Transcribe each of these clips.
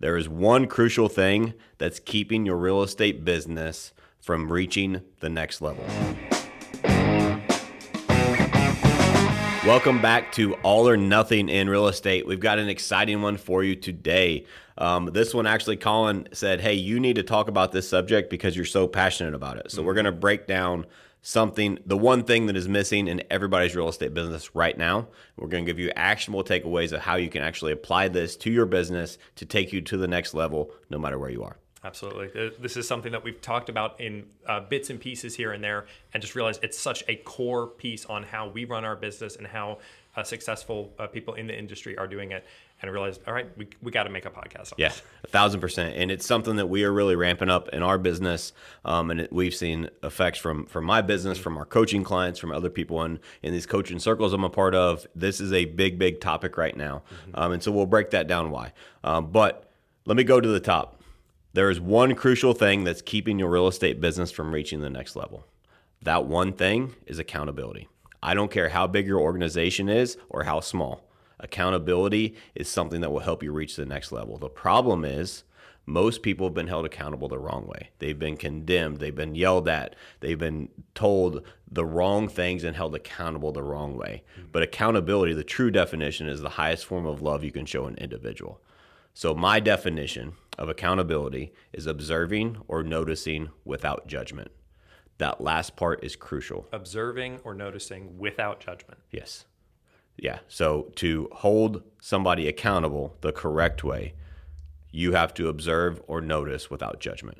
There is one crucial thing that's keeping your real estate business from reaching the next level. Welcome back to All or Nothing in Real Estate. We've got an exciting one for you today. Um, this one actually, Colin said, Hey, you need to talk about this subject because you're so passionate about it. So, we're going to break down something, the one thing that is missing in everybody's real estate business right now. We're going to give you actionable takeaways of how you can actually apply this to your business to take you to the next level, no matter where you are. Absolutely. This is something that we've talked about in uh, bits and pieces here and there, and just realized it's such a core piece on how we run our business and how uh, successful uh, people in the industry are doing it. And I realized, all right, we, we got to make a podcast on Yeah, this. a thousand percent, and it's something that we are really ramping up in our business, um, and it, we've seen effects from from my business, from our coaching clients, from other people in in these coaching circles I'm a part of. This is a big, big topic right now, um, and so we'll break that down why. Um, but let me go to the top. There is one crucial thing that's keeping your real estate business from reaching the next level. That one thing is accountability. I don't care how big your organization is or how small. Accountability is something that will help you reach the next level. The problem is, most people have been held accountable the wrong way. They've been condemned, they've been yelled at, they've been told the wrong things and held accountable the wrong way. Mm-hmm. But accountability, the true definition, is the highest form of love you can show an individual. So, my definition of accountability is observing or noticing without judgment. That last part is crucial. Observing or noticing without judgment. Yes. Yeah. So to hold somebody accountable the correct way, you have to observe or notice without judgment.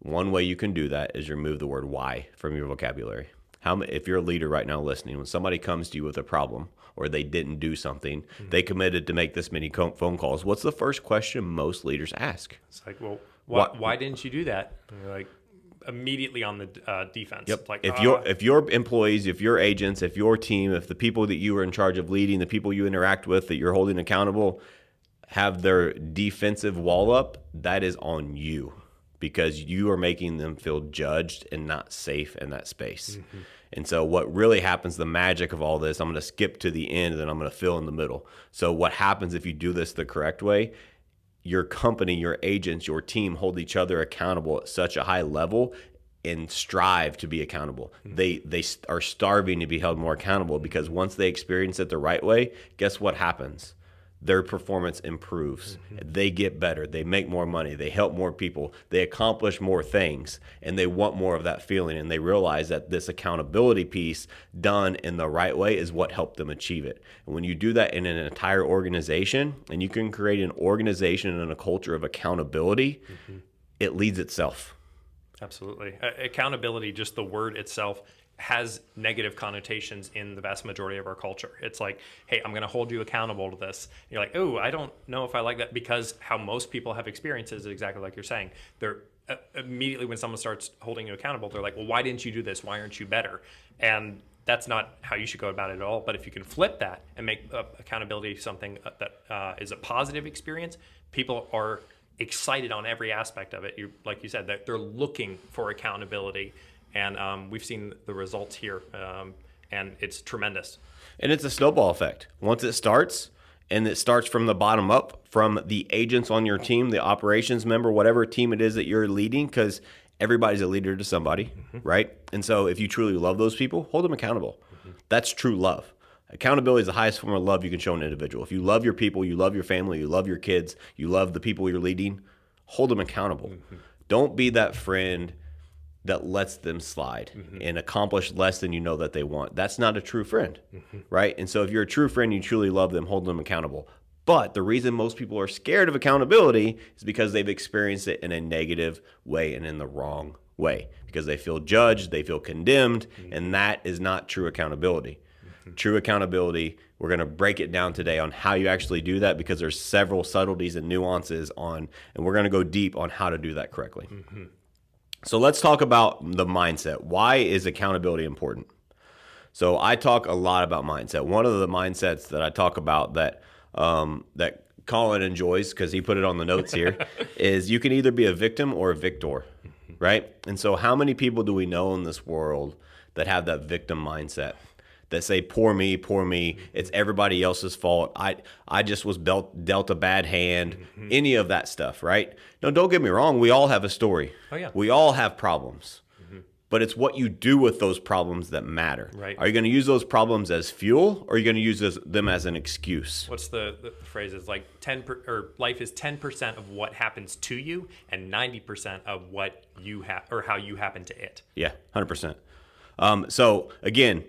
One way you can do that is remove the word why from your vocabulary. How if you're a leader right now listening, when somebody comes to you with a problem or they didn't do something, hmm. they committed to make this many phone calls. What's the first question most leaders ask? It's like, well, why, Why- why didn't you do that? And you're like, immediately on the uh, defense. Yep. Like, if uh, your if your employees, if your agents, if your team, if the people that you are in charge of leading, the people you interact with that you're holding accountable, have their defensive wall up, that is on you because you are making them feel judged and not safe in that space. And so, what really happens, the magic of all this, I'm going to skip to the end and then I'm going to fill in the middle. So, what happens if you do this the correct way? Your company, your agents, your team hold each other accountable at such a high level and strive to be accountable. Mm-hmm. They they are starving to be held more accountable because once they experience it the right way, guess what happens? Their performance improves. Mm-hmm. They get better. They make more money. They help more people. They accomplish more things and they want more of that feeling and they realize that this accountability piece done in the right way is what helped them achieve it. And when you do that in an entire organization and you can create an organization and a culture of accountability, mm-hmm. it leads itself. Absolutely. Accountability, just the word itself, has negative connotations in the vast majority of our culture. It's like, hey, I'm going to hold you accountable to this. And you're like, oh, I don't know if I like that because how most people have experiences is exactly like you're saying. They're uh, immediately when someone starts holding you accountable, they're like, well, why didn't you do this? Why aren't you better? And that's not how you should go about it at all. But if you can flip that and make uh, accountability something uh, that uh, is a positive experience, people are excited on every aspect of it. You, like you said, that they're looking for accountability, and um, we've seen the results here, um, and it's tremendous. And it's a snowball effect. Once it starts, and it starts from the bottom up, from the agents on your team, the operations member, whatever team it is that you're leading, because everybody's a leader to somebody, right? And so if you truly love those people, hold them accountable. That's true love. Accountability is the highest form of love you can show an individual. If you love your people, you love your family, you love your kids, you love the people you're leading, hold them accountable. Don't be that friend that lets them slide mm-hmm. and accomplish less than you know that they want. That's not a true friend, mm-hmm. right? And so if you're a true friend, you truly love them, hold them accountable. But the reason most people are scared of accountability is because they've experienced it in a negative way and in the wrong way because they feel judged, they feel condemned, mm-hmm. and that is not true accountability. True accountability, we're going to break it down today on how you actually do that because there's several subtleties and nuances on and we're going to go deep on how to do that correctly. So let's talk about the mindset. Why is accountability important? So I talk a lot about mindset. One of the mindsets that I talk about that um, that Colin enjoys because he put it on the notes here is you can either be a victim or a victor, right? And so how many people do we know in this world that have that victim mindset? That say poor me, poor me, it's everybody else's fault. I I just was dealt dealt a bad hand, Mm-hmm. any of that stuff, right? No, don't get me wrong, we all have a story. Oh, yeah. Mm-hmm. We all have problems. But it's what you do with those problems that matter. Right. Are you going to use those problems as fuel or are you going to use this, them as an excuse? What's the, the phrase? Is like ten per, or life is ten percent of what happens to you, and ninety percent of what you have or how you happen to it. Yeah, hundred percent. Um, so again,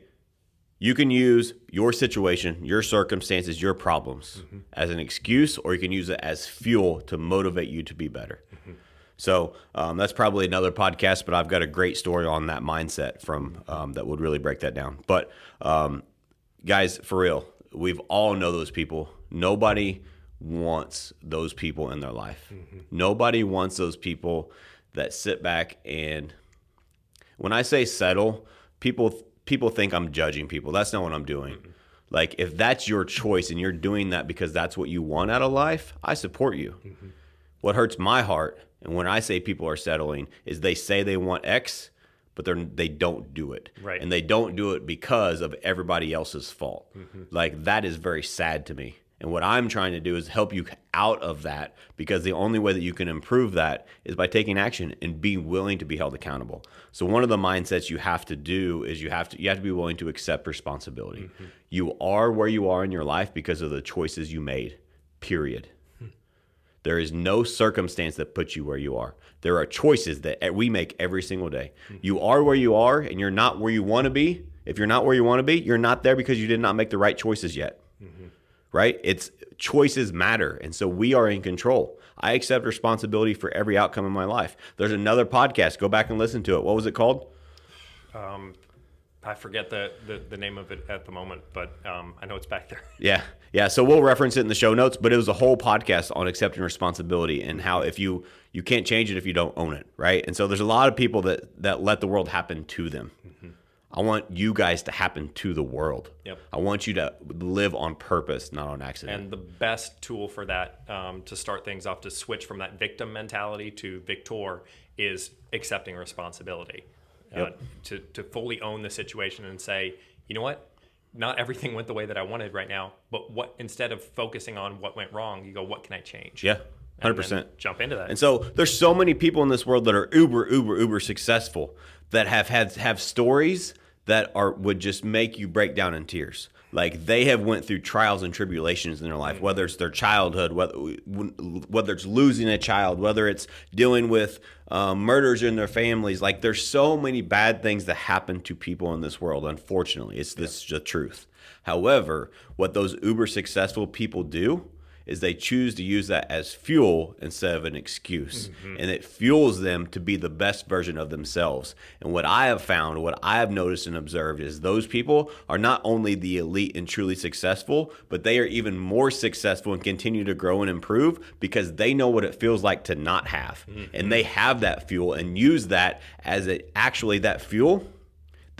you can use your situation, your circumstances, your problems as an excuse, or you can use it as fuel to motivate you to be better. So um, that's probably another podcast, but I've got a great story on that mindset from um, that would really break that down. But um, guys, for real, we've all know those people. Nobody wants those people in their life. Nobody wants those people that sit back and when I say settle, people people think I'm judging people. That's not what I'm doing. Like if that's your choice and you're doing that because that's what you want out of life, I support you. Mm-hmm. What hurts my heart and when I say people are settling is they say they want X, but they're they don't do it. Right. And they don't do it because of everybody else's fault. Mm-hmm. Like that is very sad to me. And what I'm trying to do is help you out of that because the only way that you can improve that is by taking action and being willing to be held accountable. So one of the mindsets you have to do is you have to you have to be willing to accept responsibility. Mm-hmm. You are where you are in your life because of the choices you made. Period. Hmm. There is no circumstance that puts you where you are. There are choices that we make every single day. Hmm. You are where you are and you're not where you want to be. If you're not where you want to be, you're not there because you did not make the right choices yet. Mm-hmm. Right? It's choices matter. And so we are in control. I accept responsibility for every outcome in my life. There's another podcast. Go back and listen to it. What was it called? Um, I forget the, the, the name of it at the moment, but um, I know it's back there. Yeah. Yeah. So we'll reference it in the show notes, but it was a whole podcast on accepting responsibility and how if you you can't change it if you don't own it, right? And so there's a lot of people that that let the world happen to them. I want you guys to happen to the world. Yep. I want you to live on purpose, not on accident. And the best tool for that um, to start things off to switch from that victim mentality to victor is accepting responsibility. Uh, to, to fully own the situation and say, you know what? Not everything went the way that I wanted right now, but what instead of focusing on what went wrong, you go, what can I change? yeah. 100%. then Jump into that. And so there's so many people in this world that are uber, uber, uber successful that have had have stories that are would just make you break down in tears. Like they have went through trials and tribulations in their life, whether it's their childhood, whether whether it's losing a child, whether it's dealing with um, murders in their families. Like there's so many bad things that happen to people in this world. Unfortunately, it's this is the truth. However, what those uber successful people do is they choose to use that as fuel instead of an excuse. Mm-hmm. And it fuels them to be the best version of themselves. And what I have found, what I have noticed and observed is those people are not only the elite and truly successful, but they are even more successful and continue to grow and improve because they know what it feels like to not have. And mm-hmm. they have that fuel and use that as a, actually that fuel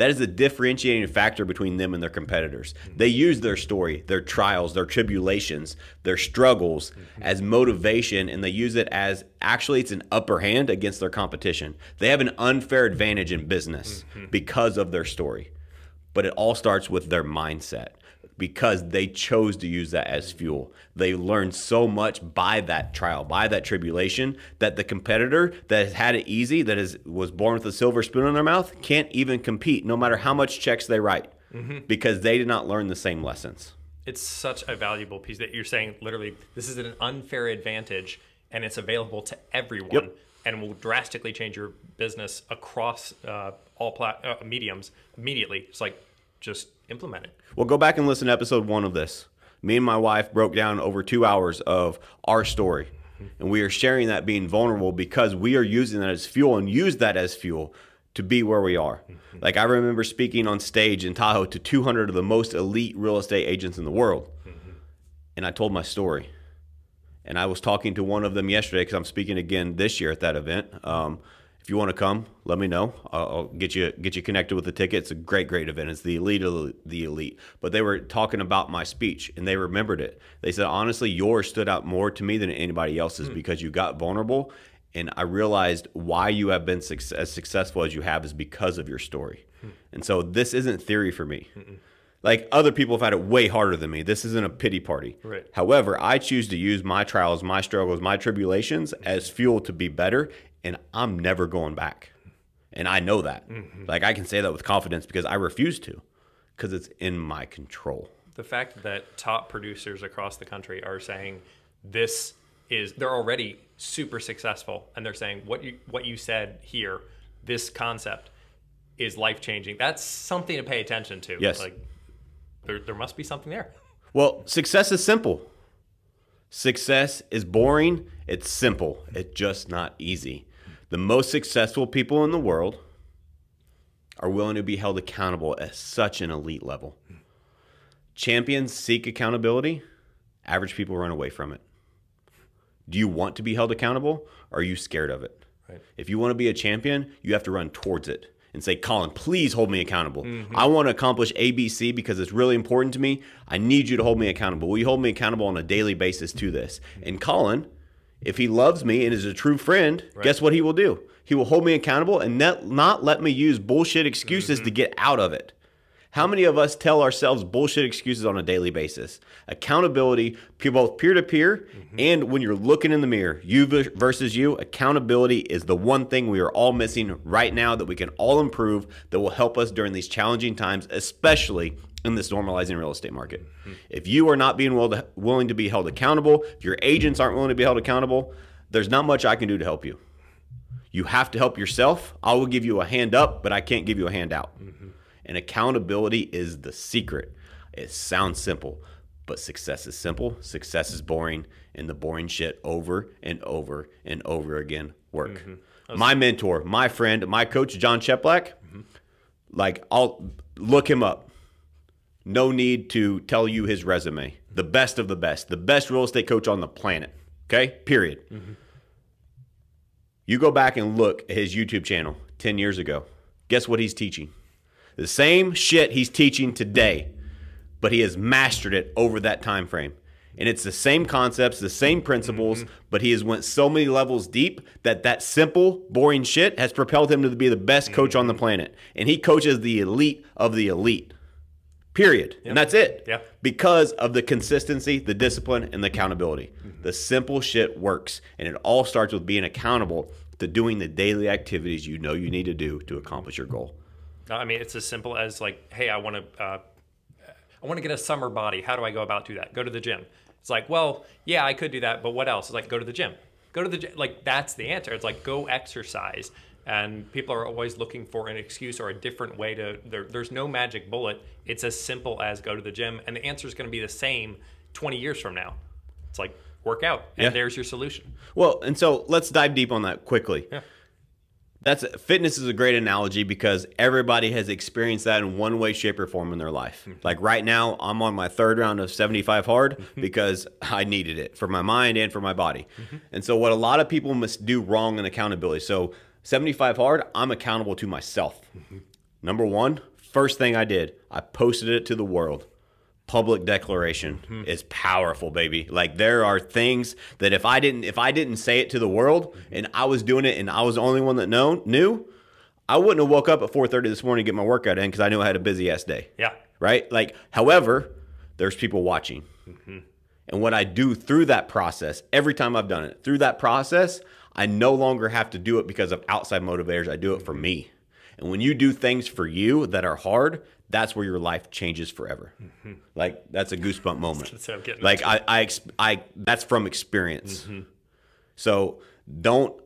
that is the differentiating factor between them and their competitors. Mm-hmm. They use their story, their trials, their tribulations, their struggles mm-hmm. as motivation, and they use it as actually it's an upper hand against their competition. They have an unfair advantage in business mm-hmm. because of their story. But it all starts with their mindset because they chose to use that as fuel. They learned so much by that trial, by that tribulation, that the competitor that has had it easy, that is was born with a silver spoon in their mouth, can't even compete, no matter how much checks they write, because they did not learn the same lessons. it's such a valuable piece that you're saying literally this is an unfair advantage and it's available to everyone Yep. and will drastically change your business across uh, all plat- uh, mediums immediately it's like just implement it Well, go back and listen to episode one of this. Me and my wife broke down over two hours of our story. And we are sharing that being vulnerable because we are using that as fuel and use that as fuel to be where we are. Like I remember speaking on stage in Tahoe to 200 of the most elite real estate agents in the world. And I told my story. And I was talking to one of them yesterday because I'm speaking again this year at that event. Um, if you want to come, let me know. I'll, I'll get you get you connected with the ticket. It's a great, great event. It's the elite of the elite. But they were talking about my speech and they remembered it. They said, honestly, yours stood out more to me than anybody else's hmm. because you got vulnerable. And I realized why you have been as successful as you have is because of your story. Hmm. And so this isn't theory for me. Like other people have had it way harder than me. This isn't a pity party. Right. However, I choose to use my trials, my struggles, my tribulations as fuel to be better, and I'm never going back. And I know that. Mm-hmm. Like I can say that with confidence because I refuse to, because it's in my control. the fact that top producers across the country are saying this is they're already super successful and they're saying what you what you said here this concept is life changing that's something to pay attention to Yes. like there, there must be something there Well, success is simple. Success is boring. It's simple. It's just not easy. The most successful people in the world are willing to be held accountable at such an elite level. Champions seek accountability. Average people run away from it. Do you want to be held accountable or are you scared of it? Right. If you want to be a champion, you have to run towards it and say, Colin, please hold me accountable. Mm-hmm. I want to accomplish ABC because it's really important to me. I need you to hold me accountable. Will you hold me accountable on a daily basis to this? And Colin, if he loves me and is a true friend, guess what he will do? He will hold me accountable and not, not let me use bullshit excuses to mm-hmm. get out of it. How many of us tell ourselves bullshit excuses on a daily basis? Accountability, both peer to peer and when you're looking in the mirror, you versus you, accountability is the one thing we are all missing right now that we can all improve that will help us during these challenging times, especially in this normalizing real estate market. If you are not being will to, willing to be held accountable, if your agents aren't willing to be held accountable, there's not much I can do to help you. You have to help yourself. I will give you a hand up, but I can't give you a hand out. And accountability is the secret. It sounds simple, but success is simple, success is boring, and the boring shit over and over and over again work. Mm-hmm. My mentor, my friend, my coach, Jon Cheplak, like I'll look him up. No need to tell you his resume. The best of the best, the best real estate coach on the planet. Okay? Period. You go back and look at his YouTube channel 10 years ago. Guess what he's teaching? The same shit he's teaching today, but he has mastered it over that time frame. And it's the same concepts, the same principles, mm-hmm. but he has went so many levels deep that that simple, boring shit has propelled him to be the best mm-hmm. coach on the planet. And he coaches the elite of the elite. Period. And that's it. Yeah. Because of the consistency, the discipline, and the accountability. The simple shit works. And it all starts with being accountable to doing the daily activities you know you need to do to accomplish your goal. I mean, it's as simple as like, hey, I want to, uh, I want to get a summer body. How do I go about do that? Go to the gym. It's like, well, yeah, I could do that, but what else? It's like, go to the gym. Go to the gym. Like that's the answer. It's like go exercise. And people are always looking for an excuse or a different way to. There, there's no magic bullet. It's as simple as go to the gym, and the answer is going to be the same 20 years from now. It's like work out, and Yeah. there's your solution. Well, and so let's dive deep on that quickly. Yeah. That's fitness is a great analogy because everybody has experienced that in one way, shape, or form in their life. Hmm. Like right now, I'm on my third round of 75 hard mm-hmm. because I needed it for my mind and for my body. Mm-hmm. And so, what a lot of people must do wrong in accountability. So, 75 hard, I'm accountable to myself. Number one, first thing I did, I posted it to the world. Public declaration is powerful baby. Like there are things that if i didn't if i didn't say it to the world and i was doing it and i was the only one that known knew i wouldn't have woke up at 4.30 this morning to get my workout in because i knew i had a busy ass day. Yeah. right? Like however there's people watching. Mm-hmm. And what i do through that process every time i've done it through that process i no longer have to do it because of outside motivators i do it for me and when you do things for you that are hard that's where your life changes forever mm-hmm. like that's a goosebump moment That's what I'm getting like I, I, I, that's from experience. Mm-hmm. So don't,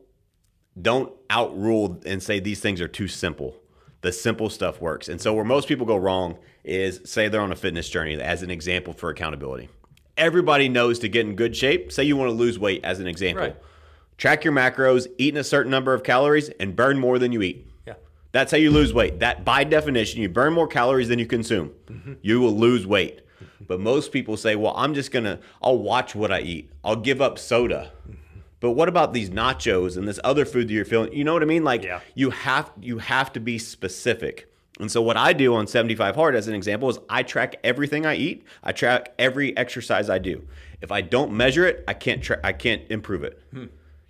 don't outrule and say these things are too simple. The simple stuff works. And so where most people go wrong is say they're on a fitness journey as an example for accountability. Everybody knows to get in good shape. Say you want to lose weight as an example. Right. Track your macros, eat in a certain number of calories, and burn more than you eat. Yeah. That's how you lose weight. That by definition, you burn more calories than you consume. Mm-hmm. You will lose weight. But most people say, "Well, I'm just gonna. I'll watch what I eat. I'll give up soda." Mm-hmm. But what about these nachos and this other food that you're feeling? You know what I mean? Like Yeah. you have you have to be specific. And so what I do on 75 hard as an example is I track everything I eat. I track every exercise I do. If I don't measure it, I can't tra- I can't improve it. Hmm.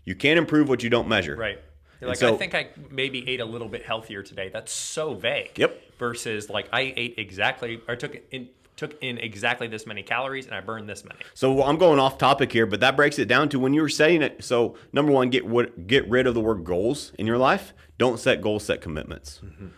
You can't improve what you don't measure. Right. You're like, so- I think I maybe ate a little bit healthier today. That's so vague. Yep. Versus like I ate exactly or took in took in exactly this many calories and I burned this many. So I'm going off topic here, but that breaks it down to when you were setting it. So number one, get what get rid of the word goals in your life. Don't set goals, set commitments. Mm-hmm.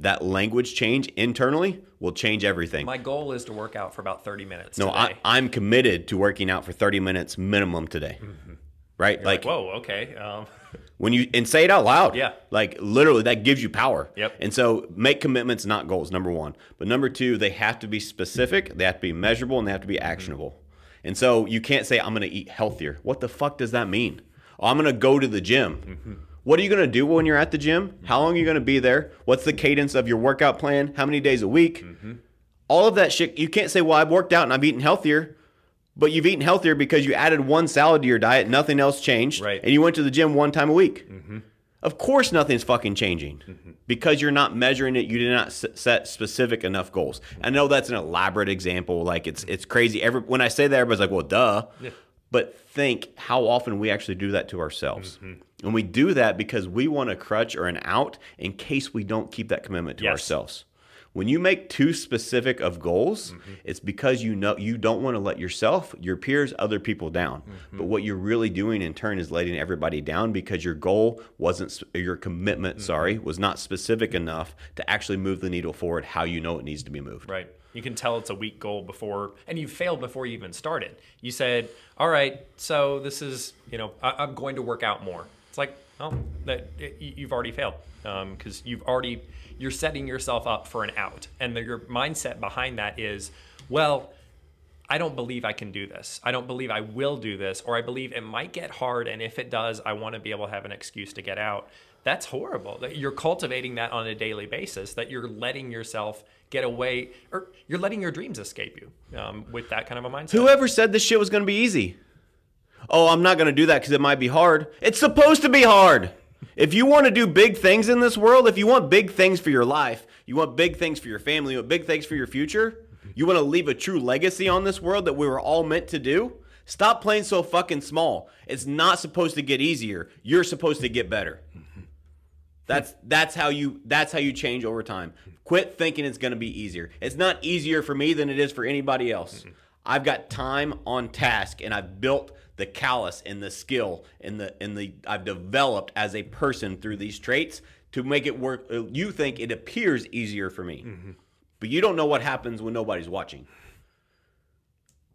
That language change internally will change everything. My goal is to work out for about 30 minutes no, today. I, I'm committed to working out for 30 minutes minimum today. Mm-hmm. Right? like, Like, whoa, okay. Um, when you and say it out loud. Yeah. Like literally that gives you power. Yep. And so make commitments, not goals, number one. But number two, they have to be specific, they have to be measurable, and they have to be actionable. And so you can't say, I'm gonna eat healthier. What the fuck does that mean? Oh, I'm gonna go to the gym. What are you gonna do when you're at the gym? How long are you gonna be there? What's the cadence of your workout plan? How many days a week? All of that shit. You can't say, well, I've worked out and I've eaten healthier. But you've eaten healthier because you added one salad to your diet, nothing else changed, Right. and you went to the gym one time a week. Mm-hmm. Of course, nothing's fucking changing mm-hmm. because you're not measuring it. You did not set specific enough goals. Mm-hmm. I know that's an elaborate example. Like it's it's crazy. Every when I say that, everybody's like, "Well, duh." But think how often we actually do that to ourselves, and we do that because we want a crutch or an out in case we don't keep that commitment to Yes. ourselves. When you make too specific of goals, mm-hmm. it's because you know you don't want to let yourself, your peers, other people down. Mm-hmm. But what you're really doing in turn is letting everybody down because your goal wasn't your commitment, mm-hmm. sorry, was not specific enough to actually move the needle forward how you know it needs to be moved. Right. You can tell it's a weak goal before, and you failed before you even started. You said, "All right, so this is, you know, I, I'm going to work out more." It's like, oh, that y- you've already failed um, because you've already you're setting yourself up for an out, and the, your mindset behind that is, well, I don't believe I can do this. I don't believe I will do this, or I believe it might get hard, and if it does, I want to be able to have an excuse to get out. That's horrible. That you're cultivating that on a daily basis. That you're letting yourself get away, or you're letting your dreams escape you um, with that kind of a mindset. Whoever said this shit was going to be easy? Oh, I'm not going to do that because it might be hard. It's supposed to be hard. If you want to do big things in this world, if you want big things for your life, you want big things for your family, you want big things for your future, you want to leave a true legacy on this world that we were all meant to do, stop playing so fucking small. It's not supposed to get easier. You're supposed to get better. That's that's how you that's how you change over time. Quit thinking it's going to be easier. It's not easier for me than it is for anybody else. I've got time on task and I've built the callus and the skill and the and the I've developed as a person through these traits to make it work. uh, You think it appears easier for me. Mm-hmm. But you don't know what happens when nobody's watching.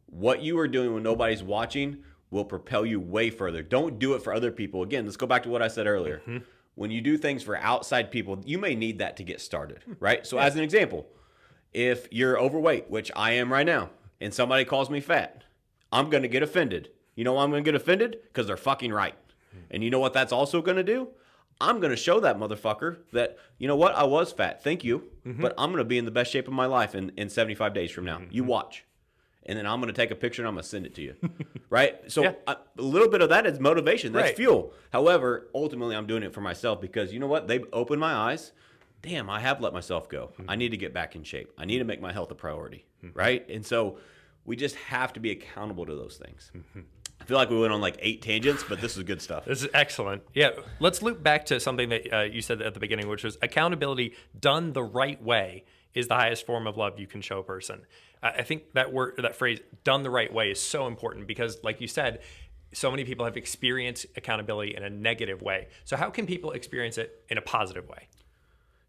What you are doing when nobody's watching will propel you way further. Don't do it for other people. Again, let's go back to what I said earlier. Mm-hmm. When you do things for outside people, you may need that to get started, hmm. right? So, as an example, if you're overweight, which I am right now, and somebody calls me fat, I'm going to get offended. You know why I'm going to get offended? Because they're fucking right. And you know what that's also going to do? I'm going to show that motherfucker that, you know what, I was fat. Thank you. Mm-hmm. But I'm going to be in the best shape of my life in, in 75 days from now. Mm-hmm. You watch. And then I'm going to take a picture and I'm going to send it to you. right? So Yeah. a little bit of that is motivation. That's Right. fuel. However, ultimately, I'm doing it for myself because you know what? They've opened my eyes. Damn, I have let myself go. Mm-hmm. I need to get back in shape. I need to make my health a priority. Right? And so we just have to be accountable to those things. I feel like we went on like eight tangents, but this is good stuff. This is excellent. Yeah, let's loop back to something that uh, you said at the beginning, which was accountability done the right way is the highest form of love you can show a person. I think that word, that phrase, "done the right way," is so important because, like you said, so many people have experienced accountability in a negative way. So, how can people experience it in a positive way?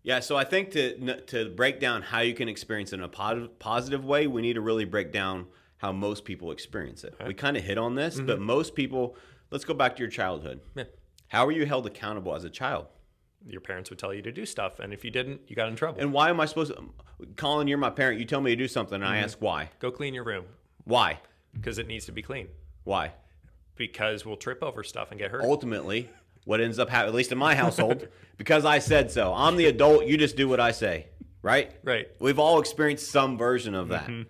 Yeah, so I think to to break down how you can experience it in a positive positive way, we need to really break down how most people experience it. We kind of hit on this, but mm-hmm. most people. Let's go back to your childhood. Yeah. How were you held accountable as a child? Your parents would tell you to do stuff, and if you didn't, you got in trouble. And why am I supposed to? Um, Colin, you're my parent. You tell me to do something, and I mm-hmm. ask why. Go clean your room Why? because it needs to be clean. Why? Because we'll trip over stuff and get hurt. Ultimately, what ends up happening, at least in my household, because I said so. I'm the adult. You just do what I say, right? Right. We've all experienced some version of that. Mm-hmm.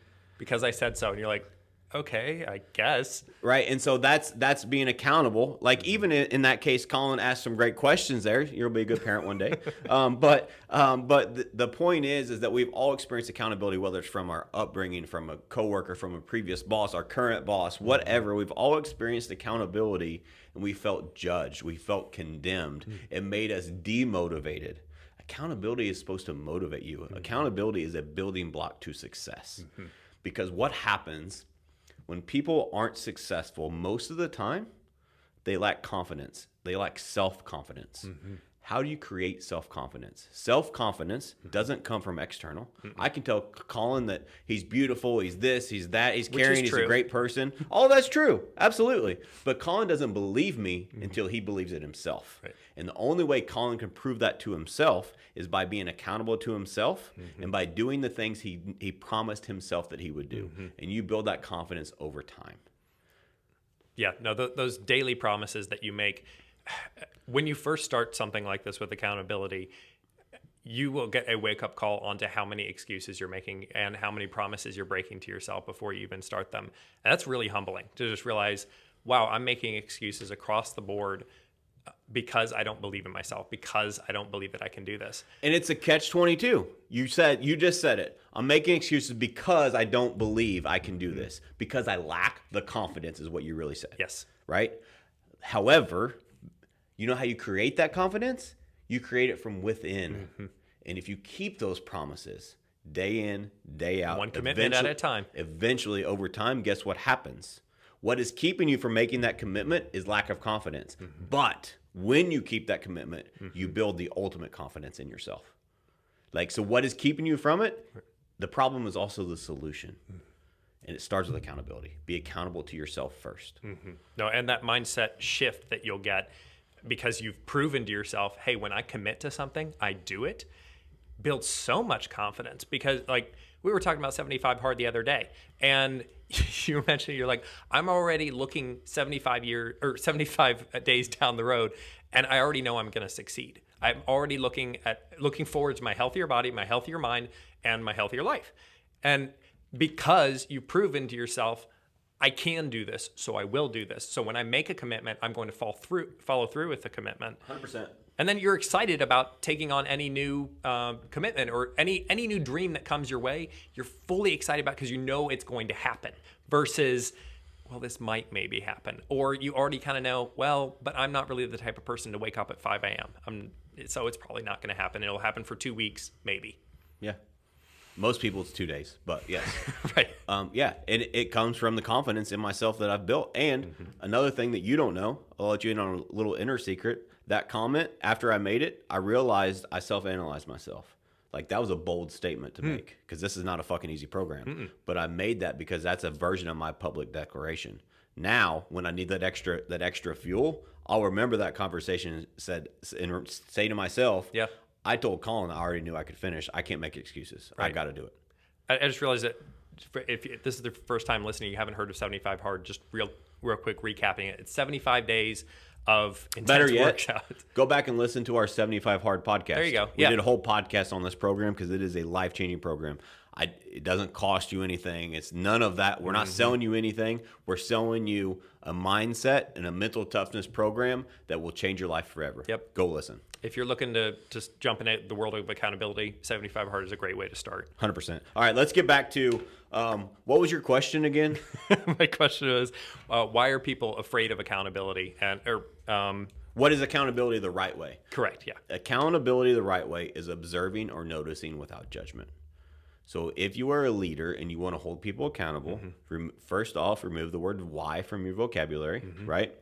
Because I said so. And you're like, okay, I guess. right and so that's that's being accountable. Like even in, in that case colin asked some great questions there. You'll be a good parent one day. Um, but um, but the, the point is is that we've all experienced accountability whether it's from our upbringing from a coworker from a previous boss our current boss whatever. We've all experienced accountability and we felt judged. We felt condemned. It made us demotivated. Accountability is supposed to motivate you. Accountability is a building block to success because what happens when people aren't successful most of the time they lack confidence. They lack self-confidence mm-hmm. How do you create self-confidence? Self-confidence mm-hmm. doesn't come from external. I can tell colin that he's beautiful he's this he's that he's caring he's a great person. All that's true absolutely. But colin doesn't believe me mm-hmm. until he believes it himself. Right. and the only way colin can prove that to himself is by being accountable to himself mm-hmm. and by doing the things he he promised himself that he would do. And you build that confidence over time. Yeah, no, th- those daily promises that you make when you first start something like this with accountability, you will get a wake up call onto how many excuses you're making and how many promises you're breaking to yourself before you even start them. And that's really humbling to just realize, wow, I'm making excuses across the board uh, because I don't believe in myself, because I don't believe that I can do this. And it's a catch 22. You said you just said it. I'm making excuses because I don't believe I can do this. Because I lack the confidence is what you really said. Yes. Right? However, you know how you create that confidence? You create it from within. Mm-hmm. And if you keep those promises day in, day out, One commitment at a eventually- time. Eventually over time, guess what happens? What is keeping you from making that commitment is lack of confidence. Mm-hmm. But when you keep that commitment, you mm-hmm. build the ultimate confidence in yourself. Like, so what is keeping you from it? The problem is also the solution. Mm. And it starts with accountability. Be accountable to yourself 1st No, and that mindset shift that you'll get because you've proven to yourself, hey, when I commit to something, I do it, builds so much confidence because like we were talking about 75 hard the other day and you mentioned you're like i'm already looking 75 year or 75 days down the road and i already know i'm going to succeed. I'm already looking at looking forward to my healthier body my healthier mind and my healthier life. And because you've proven to yourself I can do this, so I will do this. So when I make a commitment, I'm going to fall through, follow through with the commitment. 100%. And then you're excited about taking on any new um, commitment or any any new dream that comes your way. You're fully excited about because you know it's going to happen. Versus, well, this might maybe happen, or you already kind of know. Well, but I'm not really the type of person to wake up at 5 a.m. I'm so it's probably not going to happen. It'll happen for two weeks, maybe. Yeah. Most people, it's two days, but yes. right. Um, yeah, and it, it comes from the confidence in myself that I've built. And another thing that you don't know, I'll let you in on a little inner secret. That comment, after I made it, I realized I self analyzed myself. Like that was a bold statement to make because this is not a fucking easy program. But I made that because that's a version of my public declaration. Now, when I need that extra that extra fuel, I'll remember that conversation said and say to myself, Yeah. I told Colin I already knew I could finish. I can't make excuses. I Right. got to do it. I, I just realized that if, if this is the first time listening, you haven't heard of 75 Hard, just real, real quick recapping it. It's 75 days of intense Better yet, workouts. go back and listen to our 75 Hard podcast. There you go. We Yeah. did a whole podcast on this program because it is a life changing program. I, it doesn't cost you anything. It's none of that. We're Mm-hmm. not selling you anything. We're selling you a mindset and a mental toughness program that will change your life forever. Yep. Go listen. If you're looking to just jump into the world of accountability, 75 Hard is a great way to start. 100%. All right, let's get back to um, what was your question again? My question is, uh, why are people afraid of accountability? And or um, what is accountability the right way? correct, yeah, Accountability the right way is observing or noticing without judgment. So if you are a leader and you want to hold people accountable, rem- first off, remove the word why from your vocabulary, right?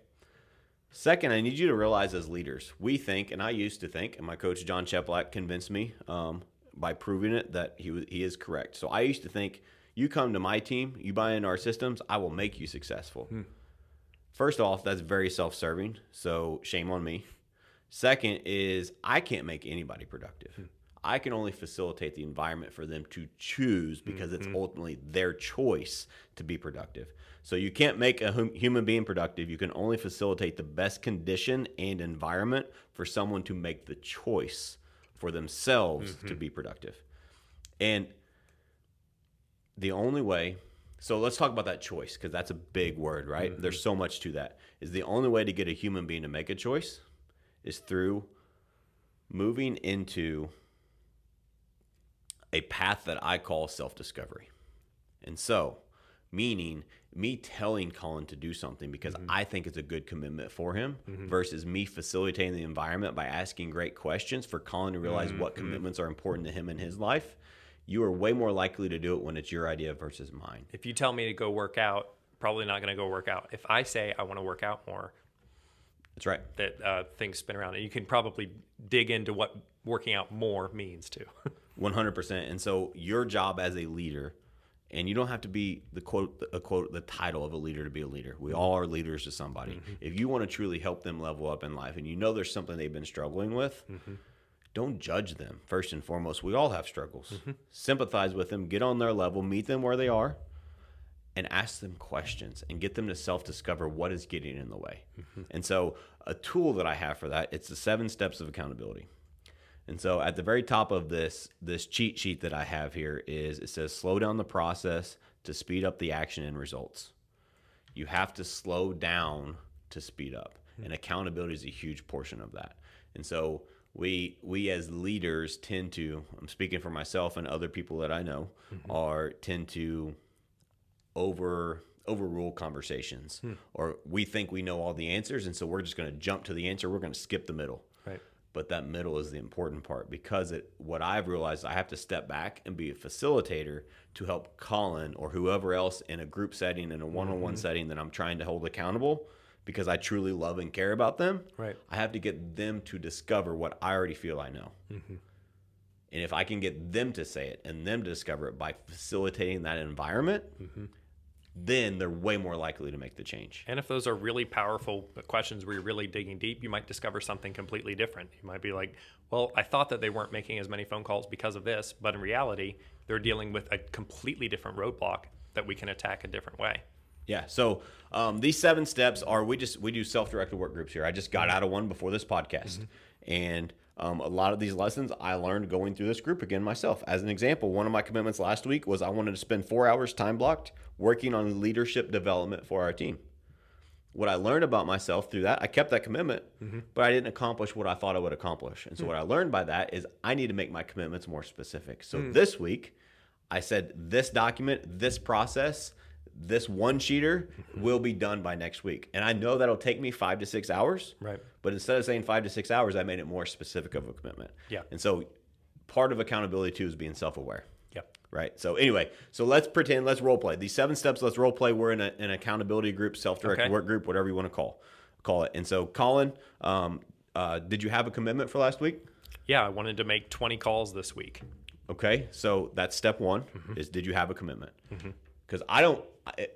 Second, I need you to realize as leaders, we think, and I used to think, and my coach Jon Cheplak convinced me um, by proving it that he he is correct. So I used to think, you come to my team, you buy into our systems, I will make you successful. Hmm. First off, that's very self-serving, so shame on me. Second is I can't make anybody productive. Hmm. I can only facilitate the environment for them to choose because it's mm-hmm. ultimately their choice to be productive. So you can't make a hum- human being productive. You can only facilitate the best condition and environment for someone to make the choice for themselves to mm-hmm. be productive. And the only way So let's talk about that choice because that's a big word, right? Mm-hmm. There's so much to that. Is the only way to get a human being to make a choice is through moving into a path that I call self discovery. And so, meaning me telling Colin to do something because mm-hmm. I think it's a good commitment for him mm-hmm. versus me facilitating the environment by asking great questions for Colin to realize what mm-hmm. commitments are important to him in his life. You are way more likely to do it when it's your idea versus mine. If you tell me to go work out, probably not going to go work out. If I say I want to work out more, That's right. that uh, things spin around. And you can probably dig into what working out more means too. 100% and so your job as a leader and you don't have to be the quote a quote the title of a leader to be a leader. We all are leaders to somebody. Mm-hmm. If you want to truly help them level up in life and you know there's something they've been struggling with mm-hmm. don't judge them first and foremost. We all have struggles. Sympathize with them get on their level meet them where they are and ask them questions and get them to self-discover what is getting in the way. And so a tool that i have for that it's the seven steps of accountability and so at the very top of this this cheat sheet that I have here is it says slow down the process to speed up the action and results. You have to slow down to speed up. Hmm. And accountability is a huge portion of that. And so we we as leaders tend to I'm speaking for myself and other people that I know mm-hmm. are tend to over overrule conversations hmm. or we think we know all the answers and so we're just going to jump to the answer we're going to skip the middle. But that middle is the important part because it what I've realized I have to step back and be a facilitator to help Colin or whoever else in a group setting in a one-on-one mm-hmm. setting that I'm trying to hold accountable because I truly love and care about them. Right. I have to get them to discover what I already feel I know. Mm-hmm. And if I can get them to say it and them to discover it by facilitating that environment, mm-hmm. Then they're way more likely to make the change. And if those are really powerful questions where you're really digging deep, you might discover something completely different. You might be like, well, I thought that they weren't making as many phone calls because of this, but in reality, they're dealing with a completely different roadblock that we can attack a different way. Yeah. So um, these seven steps are we just we do self-directed work groups here. I just got out of one before this podcast, and um, a lot of these lessons I learned going through this group again myself. As an example, one of my commitments last week was I wanted to spend four hours time blocked working on leadership development for our team. What I learned about myself through that, I kept that commitment, mm-hmm. but I didn't accomplish what I thought I would accomplish. And so hmm. what I learned by that is I need to make my commitments more specific. So hmm. this week, I said this document, this process, this one sheeter will be done by next week. And I know that'll take me five to six hours. Right. But instead of saying five to six hours, I made it more specific of a commitment. Yeah. And so part of accountability too is being self aware. Yep. Right. So anyway, so let's pretend, let's role play. These seven steps, let's role play. We're in a, an accountability group, self-directed Okay. work group, whatever you want to call call it. And so Colin, um, uh, did you have a commitment for last week? Yeah, I wanted to make 20 calls this week. Okay, so that's step one is did you have a commitment? Because I don't,